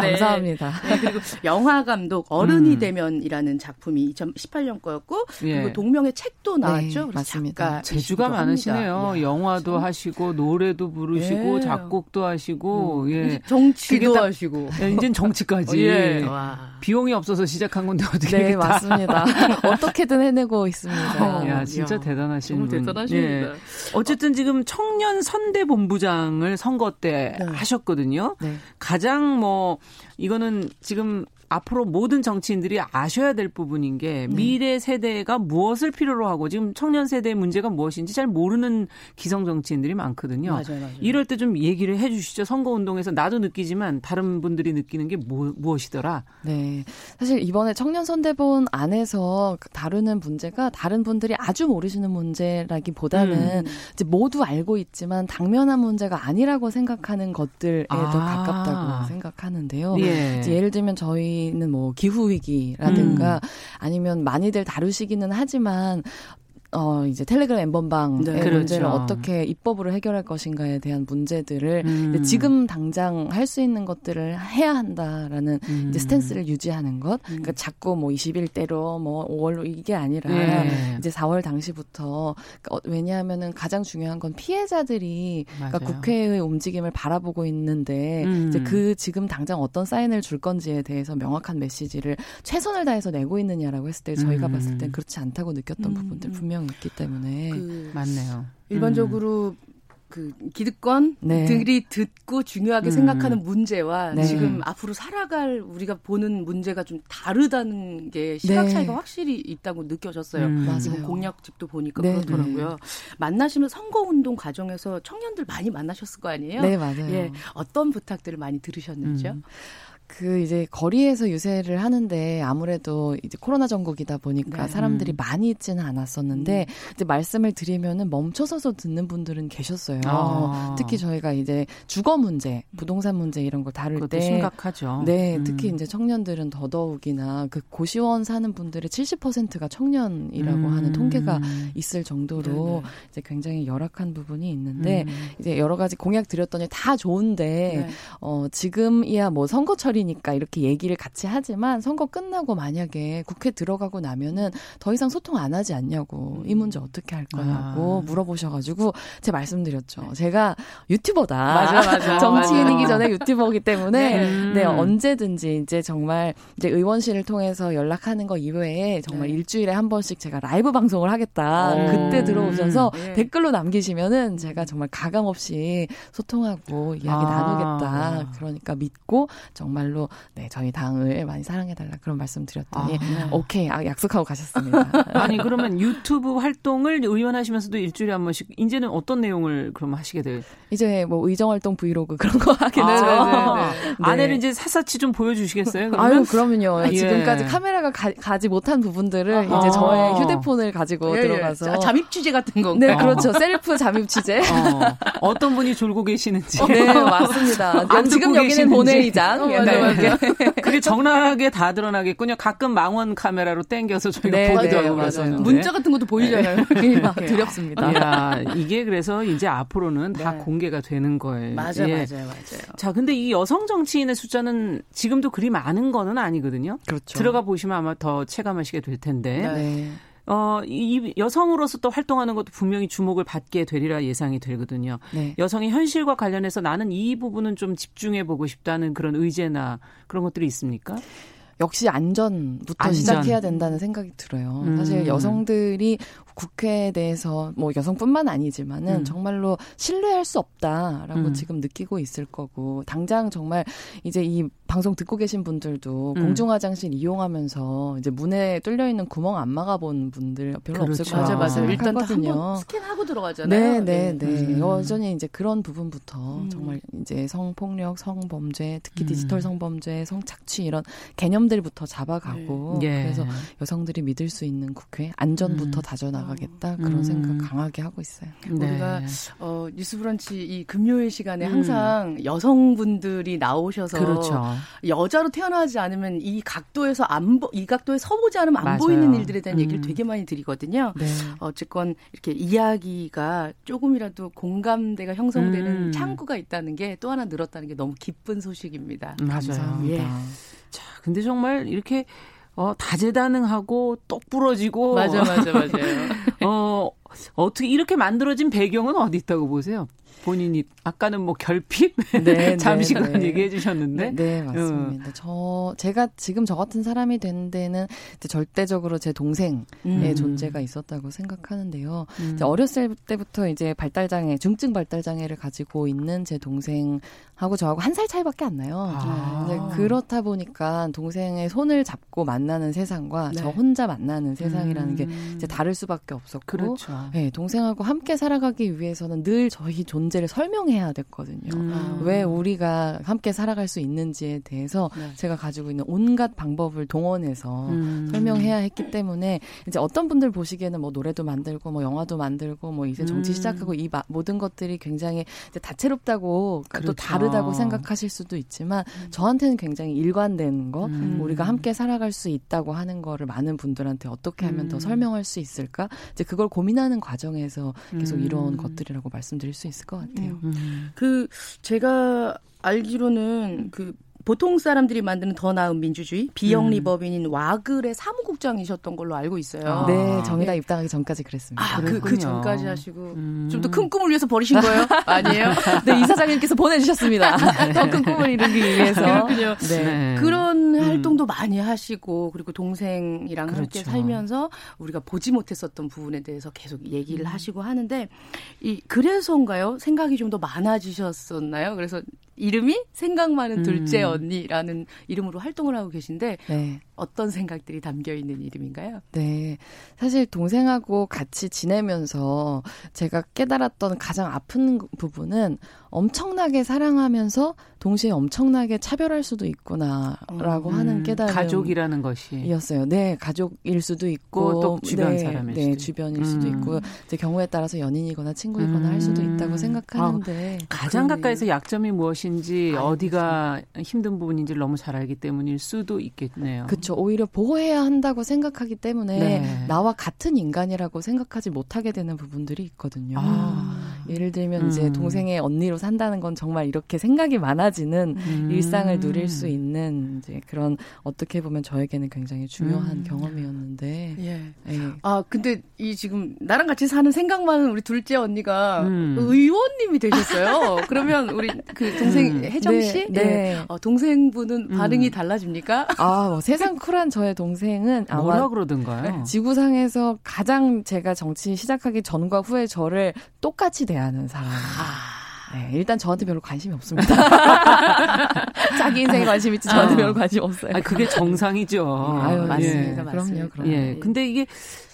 네. 감사합니다. 네, 그리고 영화 감독 어른이 음. 되면이라는 작품이 2018년 거였고 예. 그리고 동명의 책도 네, 나왔죠. 네, 맞습니다. 재주가 많으시네요. 예. 영화도 그렇죠? 하시고 노래도 부르시고 예. 작곡도 하시고 음. 예. 정치도 하시고 예, 이제 정치까지. 예. 비용이 없어서 시작한 건데 어떻게 네, 맞습니다. 어떻게든 해내고 있습니다. 야, 진짜 야, 대단하신 정말 분. 대단하십니다. 예. 어쨌든 지금 청년 선대 본부장을 선거 때 네. 하셨거든요. 네. 가장 뭐 이거는 지금 앞으로 모든 정치인들이 아셔야 될 부분인 게 네. 미래 세대가 무엇을 필요로 하고 지금 청년 세대의 문제가 무엇인지 잘 모르는 기성 정치인들이 많거든요. 맞아요, 맞아요. 이럴 때 좀 얘기를 해 주시죠. 선거 운동에서 나도 느끼지만 다른 분들이 느끼는 게 뭐, 무엇이더라? 네. 사실 이번에 청년 선대본 안에서 다루는 문제가 다른 분들이 아주 모르시는 문제라기보다는 음. 이제 모두 알고 있지만 당면한 문제가 아니라고 생각하는 것들에 아. 더 가깝다고 생각하는데요. 예. 예를 들면 저희 있는 뭐 기후 위기라든가 음. 아니면 많이들 다루시기는 하지만 어 이제 텔레그램 엠번방의 네, 문제를 그렇죠. 어떻게 입법으로 해결할 것인가에 대한 문제들을 음. 지금 당장 할 수 있는 것들을 해야 한다라는 음. 이제 스탠스를 유지하는 것. 음. 그러니까 자꾸 뭐 20일대로 뭐 5월로 이게 아니라 네. 이제 4월 당시부터 그러니까 어, 왜냐하면은 가장 중요한 건 피해자들이 그러니까 국회의 움직임을 바라보고 있는데 음. 이제 그 지금 당장 어떤 사인을 줄 건지에 대해서 명확한 메시지를 최선을 다해서 내고 있느냐라고 했을 때 저희가 음. 봤을 땐 그렇지 않다고 느꼈던 부분들 분명 명 있기 때문에 그 맞네요. 일반적으로 음. 그 기득권들이 네. 듣고 중요하게 음. 생각하는 문제와 네. 지금 앞으로 살아갈 우리가 보는 문제가 좀 다르다는 게 시각 네. 차이가 네. 확실히 있다고 느껴졌어요. 음. 맞아요. 공약집도 보니까 네. 그렇더라고요. 만나시면 선거 운동 과정에서 청년들 많이 만나셨을 거 아니에요? 네, 맞아요. 예. 어떤 부탁들을 많이 들으셨는지요? 음. 그 이제 거리에서 유세를 하는데 아무래도 이제 코로나 전국이다 보니까 네. 사람들이 많이 있지는 않았었는데 음. 이제 말씀을 드리면은 멈춰서서 듣는 분들은 계셨어요. 아. 특히 저희가 이제 주거 문제, 부동산 문제 이런 걸 다룰 때 심각하죠. 네, 음. 특히 이제 청년들은 더더욱이나 그 고시원 사는 분들의 70%가 청년이라고 음. 하는 통계가 있을 정도로 네네. 이제 굉장히 열악한 부분이 있는데 음. 이제 여러 가지 공약 드렸더니 다 좋은데 네. 어 지금이야 뭐 선거철이 동물이니까 이렇게 얘기를 같이 하지만 선거 끝나고 만약에 국회 들어가고 나면은 더 이상 소통 안 하지 않냐고 이 문제 어떻게 할 거냐고 아. 물어보셔가지고 제가 말씀드렸죠. 제가 유튜버다. 맞아, 맞아. 정치인이기 전에 유튜버기 때문에 네. 네. 언제든지 이제 정말 이제 의원실을 통해서 연락하는 거 이외에 정말 네. 일주일에 한 번씩 제가 라이브 방송을 하겠다. 오. 그때 들어오셔서 네. 댓글로 남기시면은 제가 정말 가감 없이 소통하고 이야기 아. 나누겠다. 그러니까 믿고 정말로 네 저희 당을 많이 사랑해달라 그런 말씀 드렸더니 아. 네. 오케이 아, 약속하고 가셨습니다. 아니 그러면 유튜브 활동을 의원 하시면서도 일주일에 한 번씩 이제는 어떤 내용을 그럼 하시게 될? 이제 뭐 의정 활동 브이로그 그런 거 하게 되죠. 아, 네. 아내를 이제 사사치 좀 보여주시겠어요? 그러면? 아유 그러면요. 예. 지금까지 카메라가 가, 지 못한 부분들을 아. 이제 저의 휴대폰을 가지고 예, 예. 들어가서 잠입 취재 같은 건가? 네 그렇죠. 셀프 잠입 취재. 어. 떤 분이 졸고 계시는지. 네 맞습니다. 지금 여기는 본회의장. 어, 네. 그게 적나라하게 다 드러나겠군요. 가끔 망원 카메라로 땡겨서 저희가 네, 보기도 네, 하고 맞아요. 문자 같은 것도 보이잖아요. 막 두렵습니다. 야, 이게 그래서 이제 앞으로는 다 네. 공개가 되는 거예요. 맞아요, 예. 맞아요, 맞아요. 자, 근데 이 여성 정치인의 숫자는 지금도 그리 많은 거는 아니거든요. 그렇죠. 들어가 보시면 아마 더 체감하시게 될 텐데. 네. 어, 이 여성으로서 또 활동하는 것도 분명히 주목을 받게 되리라 예상이 되거든요. 네. 여성의 현실과 관련해서 나는 이 부분은 좀 집중해 보고 싶다는 그런 의제나 그런 것들이 있습니까? 역시 안전부터 안전. 시작해야 된다는 생각이 들어요. 음. 사실 여성들이 국회에 대해서 뭐 여성뿐만 아니지만은 음. 정말로 신뢰할 수 없다라고 음. 지금 느끼고 있을 거고 당장 정말 이제 이 방송 듣고 계신 분들도 음. 공중 화장실 이용하면서 이제 문에 뚫려 있는 구멍 안 막아 본 분들 별로 그렇죠. 없을 거라고 맞아요, 맞아요. 일단 한번 스캔하고 들어가잖아요. 네, 네, 네. 네. 여전히 이제 그런 부분부터 음. 정말 이제 성폭력, 성범죄, 특히 음. 디지털 성범죄, 성착취 이런 개념 들부터 잡아가고 네. 예. 그래서 여성들이 믿을 수 있는 국회 안전부터 다져나가. 나가겠다 그런 음. 생각 강하게 하고 있어요. 네. 우리가 어, 뉴스브런치 이 금요일 시간에 음. 항상 여성분들이 나오셔서 그렇죠. 여자로 태어나지 않으면 이 각도에서 안이 각도에 서보지 않으면 안 맞아요. 보이는 일들에 대한 음. 얘기를 되게 많이 드리거든요. 네. 어쨌건 이렇게 이야기가 조금이라도 공감대가 형성되는 음. 창구가 있다는 게 또 하나 늘었다는 게 너무 기쁜 소식입니다. 맞아요. 감사합니다. 예. 자, 근데 정말 이렇게 어, 다재다능하고 똑 부러지고. 맞아, 맞아, 맞아요. 어, 어떻게 이렇게 만들어진 배경은 어디 있다고 보세요? 본인이 아까는 뭐 결핍 네, 잠시간 네, 네. 얘기해 주셨는데 네, 네 맞습니다. 음. 저 제가 지금 저 같은 사람이 된 데는 절대적으로 제 동생의 음. 존재가 있었다고 생각하는데요. 음. 어렸을 때부터 이제 발달 장애, 중증 발달 장애를 가지고 있는 제 동생하고 저하고 한 살 차이밖에 안 나요. 아. 그렇다 보니까 동생의 손을 잡고 만나는 세상과 네. 저 혼자 만나는 세상이라는 게 음. 이제 다를 수밖에 없었고, 그렇죠. 네, 동생하고 함께 살아가기 위해서는 늘 저희 존재 를 설명해야 됐거든요. 음. 왜 우리가 함께 살아갈 수 있는지에 대해서 네. 제가 가지고 있는 온갖 방법을 동원해서 음. 설명해야 했기 때문에 이제 어떤 분들 보시기에는 뭐 노래도 만들고 뭐 영화도 만들고 뭐 이제 정치 음. 시작하고 이 마, 모든 것들이 굉장히 다채롭다고 그렇죠. 또 다르다고 생각하실 수도 있지만 음. 저한테는 굉장히 일관된 거 음. 우리가 함께 살아갈 수 있다고 하는 거를 많은 분들한테 어떻게 하면 더 설명할 수 있을까 이제 그걸 고민하는 과정에서 계속 이런 것들이라고 말씀드릴 수. 있을 것 같아요. 음. 그 제가 알기로는 그 보통 사람들이 만드는 더 나은 민주주의 비영리 음. 법인인 와글의 사무국장이셨던 걸로 알고 있어요. 아. 네, 정의당 네. 입당하기 전까지 그랬습니다. 아, 그, 그 전까지 하시고 음. 좀더 큰 꿈을 위해서 버리신 거예요? 아니에요? 네, 이사장님께서 보내주셨습니다. 더 큰 꿈을 이루기 위해서. 그렇군요. 네. 네. 그런 음. 활동도 많이 하시고 그리고 동생이랑 그렇죠. 함께 살면서 우리가 보지 못했었던 부분에 대해서 계속 얘기를 음. 하시고 하는데 이 그래서인가요? 생각이 좀 더 많아지셨었나요? 그래서 이름이 생각 많은 둘째 음. 언니라는 이름으로 활동을 하고 계신데 네. 어떤 생각들이 담겨 있는 이름인가요? 네. 사실 동생하고 같이 지내면서 제가 깨달았던 가장 아픈 부분은 엄청나게 사랑하면서 동시에 엄청나게 차별할 수도 있구나라고 음, 하는 깨달음 가족이라는 것이었어요. 네, 가족일 수도 있고 또 주변 네, 사람일 네, 수도 주변일 수도 음. 있고 이제 경우에 따라서 연인이거나 친구이거나 음. 할 수도 있다고 음. 생각하는데 아, 가장 가까이서 약점이 무엇인지 어디가 힘든 부분인지 너무 잘 알기 때문일 수도 있겠네요. 그렇죠. 오히려 보호해야 한다고 생각하기 때문에 네. 나와 같은 인간이라고 생각하지 못하게 되는 부분들이 있거든요. 아. 예를 들면 음. 이제 동생의 언니로 산다는 건 정말 이렇게 생각이 많아지는 음. 일상을 누릴 수 있는 이제 그런 어떻게 보면 저에게는 굉장히 중요한 음. 경험이었는데. 예. 예. 아 근데 이 지금 나랑 같이 사는 생각 많은 우리 둘째 언니가 음. 의원님이 되셨어요. 그러면 우리 그 동생 음. 혜정 네, 씨, 네. 네. 어, 동생분은 반응이 달라집니까? 아 뭐 세상 쿨한 저의 동생은 아마 뭐라 그러던가요? 지구상에서 가장 제가 정치 시작하기 전과 후에 저를 똑같이 대하는 사람. 아. 네, 일단 저한테 별로 관심이 없습니다. 자기 인생에 관심 있지 저한테 아. 별로 관심 없어요. 아, 그게 정상이죠. 아유, 맞습니다. 예. 그럼요, 그럼요. 예. 근데 이게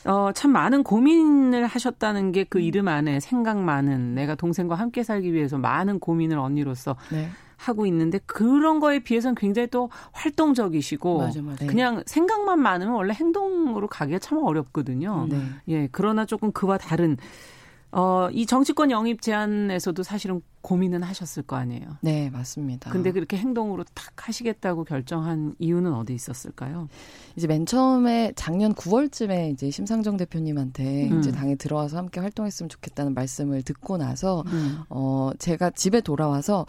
어, 참 많은 고민을 하셨다는 게 그 이름 안에 생각 많은 내가 동생과 함께 살기 위해서 많은 고민을 언니로서 네. 하고 있는데 그런 거에 비해서는 굉장히 또 활동적이시고 맞아, 맞아. 네. 그냥 생각만 많으면 원래 행동으로 가기가 참 어렵거든요. 네. 예, 그러나 조금 그와 다른 어, 이 정치권 영입 제안에서도 사실은 고민은 하셨을 거 아니에요. 네, 맞습니다. 근데 그렇게 행동으로 탁 하시겠다고 결정한 이유는 어디 있었을까요? 이제 맨 처음에 작년 9월쯤에 이제 심상정 대표님한테 음. 이제 당에 들어와서 함께 활동했으면 좋겠다는 말씀을 듣고 나서 음. 어, 제가 집에 돌아와서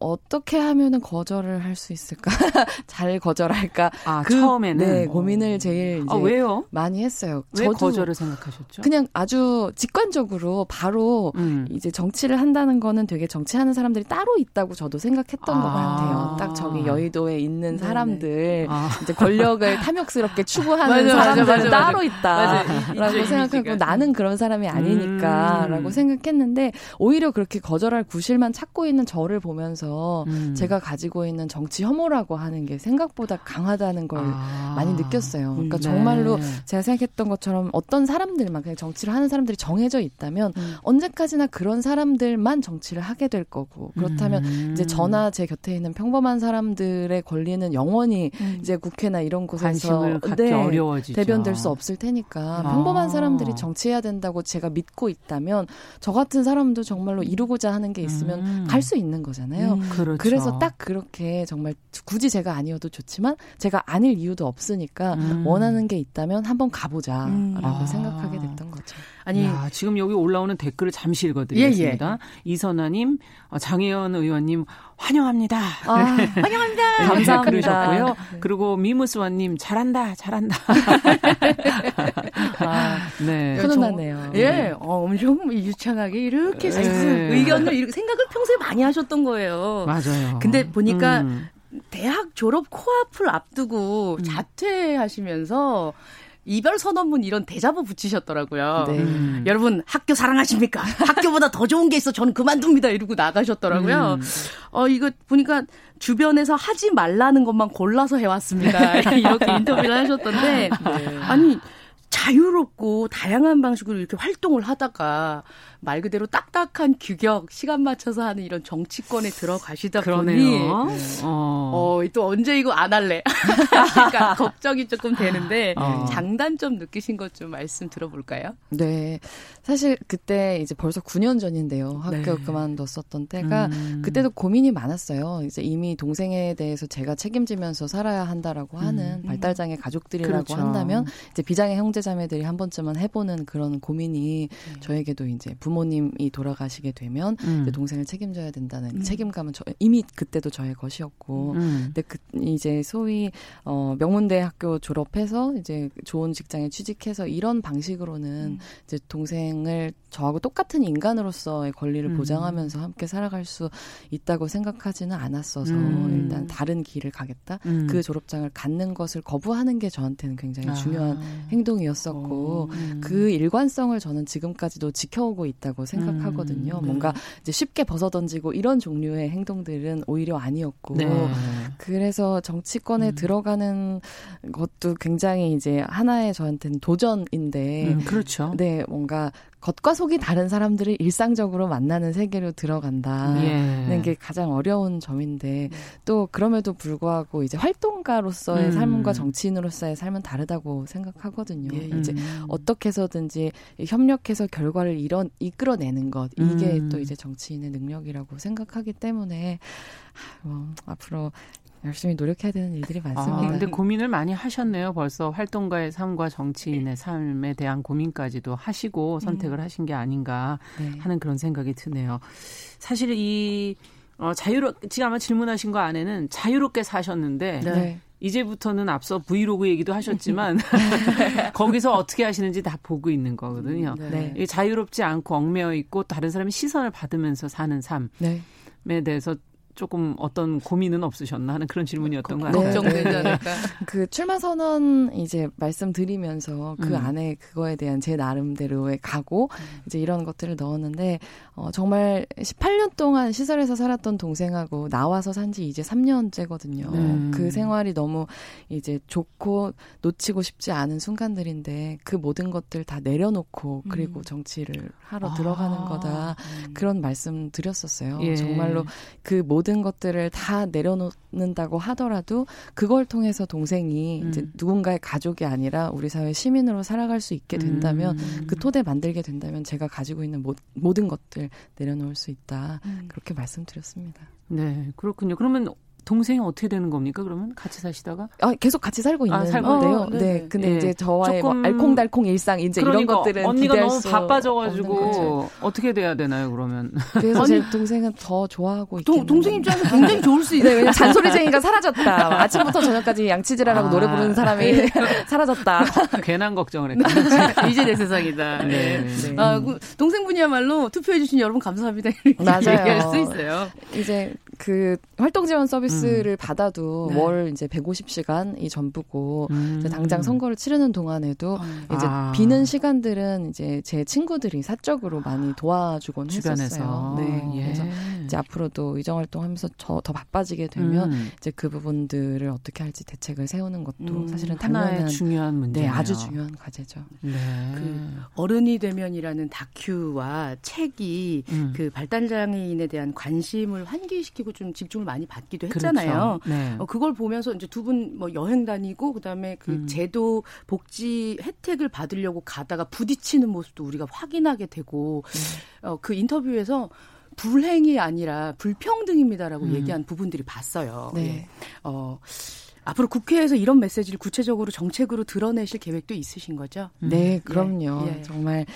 어떻게 하면은 거절을 할 수 있을까? 잘 거절할까? 아, 그, 처음에는 네, 고민을 제일 아, 왜요? 많이 했어요. 왜 저도 거절을 생각하셨죠? 그냥 아주 직관적으로 바로 음. 이제 정치를 한다는 거는 되게 정치하는 사람들이 따로 있다고 저도 생각했던 아. 것 같아요. 딱 저기 여의도에 있는 사람들 아. 이제 권력을 탐욕스럽게 추구하는 사람들 맞아, 따로 있다라고 생각하고 나는 그런 사람이 아니니까라고 음. 생각했는데 오히려 그렇게 거절할 구실만 찾고 있는 저를 보면서 음. 제가 가지고 있는 정치 혐오라고 하는 게 생각보다 강하다는 걸 아. 많이 느꼈어요. 그러니까 네. 정말로 제가 생각했던 것처럼 어떤 사람들만 그냥 정치를 하는 사람들이 정해져 있다면 음. 언제까지나 그런 사람들만 정치를 하게 될 거고 그렇다면 음. 이제 저나 제 곁에 있는 평범한 사람들의 권리는 영원히 음. 이제 국회나 이런 곳에서 네, 어려워지죠. 대변될 수 없을 테니까 아. 평범한 사람들이 정치해야 된다고 제가 믿고 있다면 저 같은 사람도 정말로 이루고자 하는 게 있으면 음. 갈수 있는 거잖아요. 음, 그렇죠. 그래서 딱 그렇게 정말 굳이 제가 아니어도 좋지만 제가 아닐 이유도 없으니까 음. 원하는 게 있다면 한번 가보자라고 음. 아. 생각하게 됐던 거죠. 아니 야, 지금 여기 올라오는 댓글을 잠시 읽어드리겠습니다. 예, 예. 이선아님, 어, 장혜연 의원님 환영합니다. 아, 환영합니다. 네, 감사합니다. 그러셨고요. 네. 그리고 미무스원님 잘한다, 잘한다. 아, 네. 훈훈하네요. 예, 어, 엄청 유창하게 이렇게 네. 의견을 이렇게 생각을 평소에 많이 하셨던 거예요. 맞아요. 근데 보니까 음. 대학 졸업 코앞을 앞두고 음. 자퇴하시면서 이별 선언문 이런 대자보 붙이셨더라고요. 네. 음. 여러분 학교 사랑하십니까? 학교보다 더 좋은 게 있어 저는 그만둡니다 이러고 나가셨더라고요. 음. 어 이거 보니까 주변에서 하지 말라는 것만 골라서 해왔습니다. 이렇게 인터뷰를 하셨던데 네. 아니 자유롭고 다양한 방식으로 이렇게 활동을 하다가 말 그대로 딱딱한 규격, 시간 맞춰서 하는 이런 정치권에 들어가시다 그러네요. 보니 네. 어. 어, 또 언제 이거 안 할래? 그러니까 걱정이 조금 되는데 어. 장단점 느끼신 것 좀 말씀 들어볼까요? 네. 사실 그때 이제 벌써 9년 전인데요. 학교 네. 그만뒀었던 때가 음. 그때도 고민이 많았어요. 이제 이미 동생에 대해서 제가 책임지면서 살아야 한다라고 하는 음. 발달장애 가족들이라고 그렇죠. 한다면 이제 비장애 형제자매들이 한 번쯤은 해보는 그런 고민이 네. 저에게도 이제 부 모님이 돌아가시게 되면 음. 이제 동생을 책임져야 된다는 음. 책임감은 저, 이미 그때도 저의 것이었고, 음. 근데 그 이제 소위 어 명문대 학교 졸업해서 이제 좋은 직장에 취직해서 이런 방식으로는 음. 이제 동생을 저하고 똑같은 인간으로서의 권리를 음. 보장하면서 함께 살아갈 수 있다고 생각하지는 않았어서 음. 일단 다른 길을 가겠다. 그 졸업장을 갖는 것을 거부하는 게 저한테는 굉장히 아. 중요한 행동이었었고 그 일관성을 저는 지금까지도 지켜오고 있. 있다고 생각하거든요. 음, 네. 뭔가 이제 쉽게 벗어던지고 이런 종류의 행동들은 오히려 아니었고 네. 그래서 정치권에 음. 들어가는 것도 굉장히 이제 하나의 저한테는 도전인데 음, 그렇죠. 네, 뭔가 겉과 속이 다른 사람들을 일상적으로 만나는 세계로 들어간다는 예. 게 가장 어려운 점인데 네. 또 그럼에도 불구하고 이제 활동가로서의 음. 삶과 정치인으로서의 삶은 다르다고 생각하거든요. 예. 이제 음. 어떻게 해서든지 협력해서 결과를 이런 이끌어내는 것 이게 음. 또 이제 정치인의 능력이라고 생각하기 때문에 뭐 앞으로 열심히 노력해야 되는 일들이 많습니다. 아, 근데 고민을 많이 하셨네요. 벌써 활동가의 삶과 정치인의 삶에 대한 고민까지도 하시고 선택을 음. 하신 게 아닌가 네. 하는 그런 생각이 드네요. 사실 이 어, 자유롭, 지금 아마 질문하신 거 안에는 자유롭게 사셨는데, 네. 이제부터는 앞서 브이로그 얘기도 하셨지만, 거기서 어떻게 하시는지 다 보고 있는 거거든요. 네. 자유롭지 않고 얽매여 있고, 다른 사람의 시선을 받으면서 사는 삶에 네. 대해서 조금 어떤 고민은 없으셨나 하는 그런 질문이었던 거 같아요. 걱정되지 네. 않을까. 그 출마 선언 이제 말씀드리면서 그 음. 안에 그거에 대한 제 나름대로의 각오 음. 이제 이런 것들을 넣었는데 어 정말 18년 동안 시설에서 살았던 동생하고 나와서 산 지 이제 3년째거든요. 음. 그 생활이 너무 이제 좋고 놓치고 싶지 않은 순간들인데 그 모든 것들 다 내려놓고 그리고 음. 정치를 하러 아. 들어가는 거다. 음. 그런 말씀 드렸었어요. 예. 정말로 그 모든 모든 것들을 다 내려놓는다고 하더라도 그걸 통해서 동생이 음. 이제 누군가의 가족이 아니라 우리 사회 시민으로 살아갈 수 있게 된다면 음. 그 토대 만들게 된다면 제가 가지고 있는 모, 든 것들 내려놓을 수 있다 음. 그렇게 말씀드렸습니다. 네 그렇군요. 그러면 동생이 어떻게 되는 겁니까? 그러면 같이 사시다가? 아, 계속 같이 살고 아, 있는데요. 아, 네. 네. 근데 네. 이제 저와의 뭐 알콩달콩 일상 이제 그러니까 이런 것들은 언니가 너무 바빠져 가지고 어떻게 돼야 되나요? 그러면? 그래서 제 동생은 더 좋아하고 있긴 동생 입장에서 굉장히 좋을 수 있어요. 네, 잔소리쟁이가 사라졌다. 아침부터 저녁까지 양치질하라고 아, 노래 부르는 사람이 네. 사라졌다. 괜한 걱정을 했다. 이제 내 세상이다. 네. 네. 아, 그 동생분이야말로 투표해 주신 여러분 감사합니다. 맞아요. 얘기할 수 있어요. 이제 그 활동 지원 서비스 를 음. 받아도 네. 월 이제 150시간이 전부고 음. 이제 당장 선거를 치르는 동안에도 어. 이제 아. 비는 시간들은 이제 제 친구들이 사적으로 많이 도와주곤 주변에서. 했었어요. 네. 예. 그래서 이제 앞으로도 의정 활동하면서 더, 더 바빠지게 되면 음. 이제 그 부분들을 어떻게 할지 대책을 세우는 것도 음. 사실은 당연한 중요한 문제 네, 아주 중요한 과제죠. 네. 그 어른이 되면이라는 다큐와 책이 음. 그 발달 장애인에 대한 관심을 환기시키고 좀 집중을 많이 받기도 그렇죠. 했잖아요. 그렇죠. 네. 어, 그걸 보면서 이제 두 분 뭐 여행 다니고 그다음에 그 음. 제도 복지 혜택을 받으려고 가다가 부딪히는 모습도 우리가 확인하게 되고 음. 어, 그 인터뷰에서 불행이 아니라 불평등입니다라고 음. 얘기한 부분들이 봤어요. 네. 예. 어, 앞으로 국회에서 이런 메시지를 구체적으로 정책으로 드러내실 계획도 있으신 거죠? 네, 음. 그럼요. 예. 예. 정말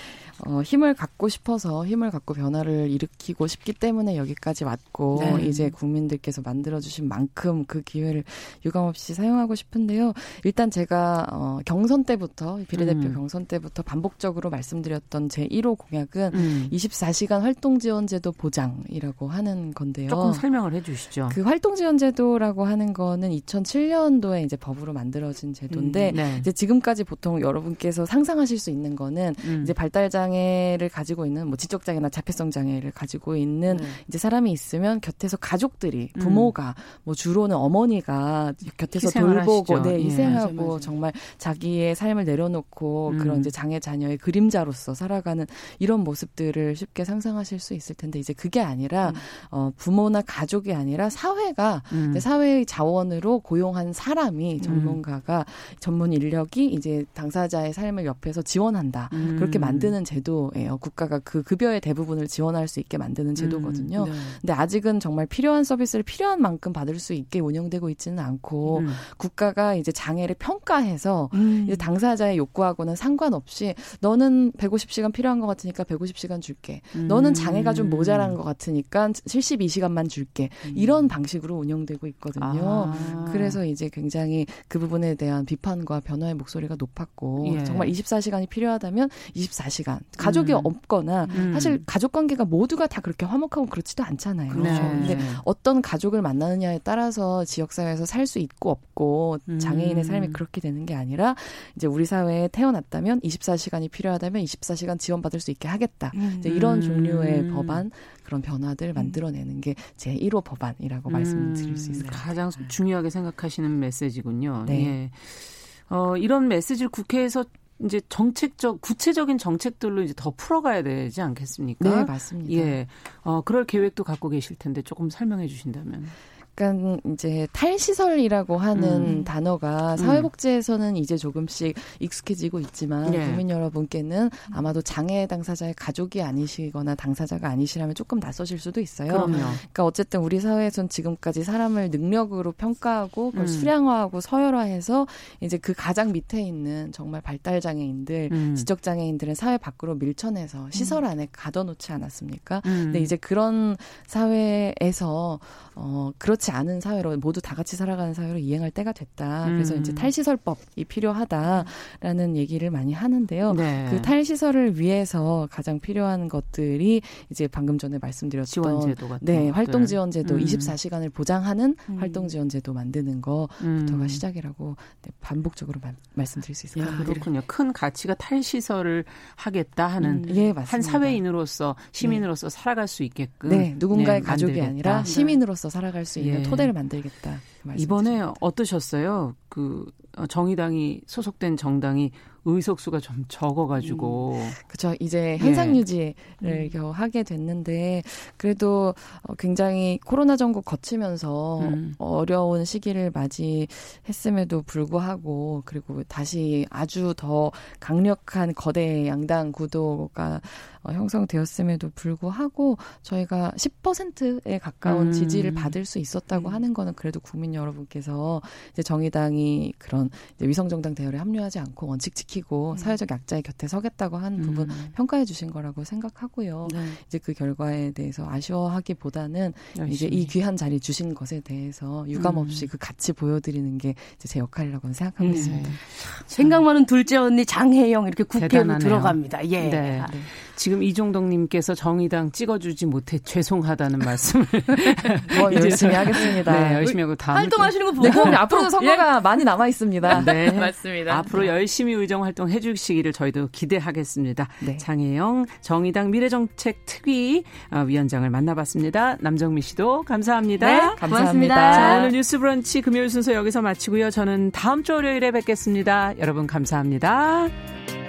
어, 힘을 갖고 싶어서 힘을 갖고 변화를 일으키고 싶기 때문에 여기까지 왔고 네. 이제 국민들께서 만들어주신 만큼 그 기회를 유감없이 사용하고 싶은데요. 일단 제가 어, 경선 때부터 비례대표 음. 경선 때부터 반복적으로 말씀드렸던 제 1호 공약은 음. 24시간 활동지원제도 보장이라고 하는 건데요. 조금 설명을 해주시죠. 그 활동지원제도라고 하는 거는 2007년 도에 이제 법으로 만들어진 제도인데 음. 네. 이제 지금까지 보통 여러분께서 상상하실 수 있는 거는 음. 이제 발달장 장애를 가지고 있는 뭐 지적 장애나 자폐성 장애를 가지고 있는 네. 이제 사람이 있으면 곁에서 가족들이 음. 부모가 음. 뭐 주로는 어머니가 곁에서 돌보고 네, 예. 희생하고 예. 맞아, 맞아. 정말 자기의 삶을 내려놓고 음. 그런 이제 장애 자녀의 그림자로서 살아가는 이런 모습들을 쉽게 상상하실 수 있을 텐데 이제 그게 아니라 음. 어 부모나 가족이 아니라 사회가 음. 사회의 자원으로 고용한 사람이 음. 전문가가 전문 인력이 이제 당사자의 삶을 옆에서 지원한다. 그렇게 만드는 제 제도예요. 국가가 그 급여의 대부분을 지원할 수 있게 만드는 제도거든요. 음, 네. 근데 아직은 정말 필요한 서비스를 필요한 만큼 받을 수 있게 운영되고 있지는 않고 음. 국가가 이제 장애를 평가해서 음. 이제 당사자의 욕구하고는 상관없이 너는 150시간 필요한 것 같으니까 150시간 줄게. 너는 장애가 좀 모자란 것 같으니까 72시간만 줄게. 음. 이런 방식으로 운영되고 있거든요. 아. 그래서 이제 굉장히 그 부분에 대한 비판과 변화의 목소리가 높았고 예. 정말 24시간이 필요하다면 24시간 가족이 음. 없거나 음. 사실 가족 관계가 모두가 다 그렇게 화목하고 그렇지도 않잖아요. 그렇죠. 근데 어떤 가족을 만나느냐에 따라서 지역 사회에서 살 수 있고 없고 장애인의 음. 삶이 그렇게 되는 게 아니라 이제 우리 사회에 태어났다면 24시간이 필요하다면 24시간 지원받을 수 있게 하겠다. 이제 이런 음. 종류의 법안 그런 변화들 음. 만들어내는 게 제 1호 법안이라고 말씀드릴 수 있을 것 같아요. 가장 중요하게 생각하시는 메시지군요. 네. 예. 어, 이런 메시지를 국회에서 이제 정책적 구체적인 정책들로 이제 더 풀어가야 되지 않겠습니까? 네, 맞습니다. 예, 어 그럴 계획도 갖고 계실 텐데 조금 설명해 주신다면. 약간 이제 탈시설이라고 하는 음. 단어가 음. 사회복지에서는 이제 조금씩 익숙해지고 있지만 네. 국민 여러분께는 아마도 장애 당사자의 가족이 아니시거나 당사자가 아니시라면 조금 낯서실 수도 있어요. 그럼요. 그러니까 어쨌든 우리 사회에선 지금까지 사람을 능력으로 평가하고 그걸 음. 수량화하고 서열화해서 이제 그 가장 밑에 있는 정말 발달 장애인들, 음. 지적 장애인들은 사회 밖으로 밀쳐내서 시설 음. 안에 가둬놓지 않았습니까? 음. 근데 이제 그런 사회에서 어 그렇지 않은 사회로 모두 다 같이 살아가는 사회로 이행할 때가 됐다. 그래서 이제 음. 탈시설법이 필요하다라는 얘기를 많이 하는데요. 네. 그 탈시설을 위해서 가장 필요한 것들이 이제 방금 전에 말씀드렸던 지원제도 같은 네, 활동 지원 제도 음. 24시간을 보장하는 음. 활동 지원 제도 만드는 거부터가 음. 시작이라고 네, 반복적으로 마, 말씀드릴 수 있을 것 같아요. 그렇군요. 큰 가치가 탈시설을 하겠다 하는 음. 예, 한 사회인으로서 시민으로서 네. 살아갈 수 있게끔 네, 누군가의 네, 가족이 아니라 시민으로서 살아갈 수 있는 예. 토대를 만들겠다. 그 이번에 어떠셨어요? 그 어, 정의당이 소속된 정당이 의석수가 좀 적어가지고. 음, 그렇죠. 이제 현상 유지를 음. 겨우 하게 됐는데 그래도 어, 굉장히 코로나 전국 거치면서 음. 어려운 시기를 맞이했음에도 불구하고 그리고 다시 아주 더 강력한 거대 양당 구도가 어, 형성되었음에도 불구하고 저희가 10%에 가까운 음. 지지를 받을 수 있었다고 음. 하는 거는 그래도 국민 여러분께서 이제 정의당이 그런 위성정당 대열에 합류하지 않고 원칙 지키고 음. 사회적 약자의 곁에 서겠다고 하는 부분 음. 평가해 주신 거라고 생각하고요. 네. 이제 그 결과에 대해서 아쉬워하기보다는 열심히. 이제 이 귀한 자리 주신 것에 대해서 유감 없이 음. 그 가치 보여드리는 게 이제 제 역할이라고 생각하고 네. 있습니다. 생각 많은 둘째 언니 장혜영 이렇게 국회로 대단하네요. 들어갑니다. 예. 네. 네. 지금 이종덕님께서 정의당 찍어주지 못해 죄송하다는 말씀을 뭐 열심히 하겠습니다. 네, 열심히 하고 다음 활동하시는 거 보고 네, 앞으로도 선거가 예? 많이 남아 있습니다. 네, 맞습니다. 앞으로 열심히 의정 활동 해주시기를 저희도 기대하겠습니다. 네. 장혜영 정의당 미래정책 특위 어, 위원장을 만나봤습니다. 남정미 씨도 감사합니다. 네, 감사합니다. 고맙습니다. 자, 오늘 뉴스브런치 금요일 순서 여기서 마치고요. 저는 다음 주 월요일에 뵙겠습니다. 여러분 감사합니다.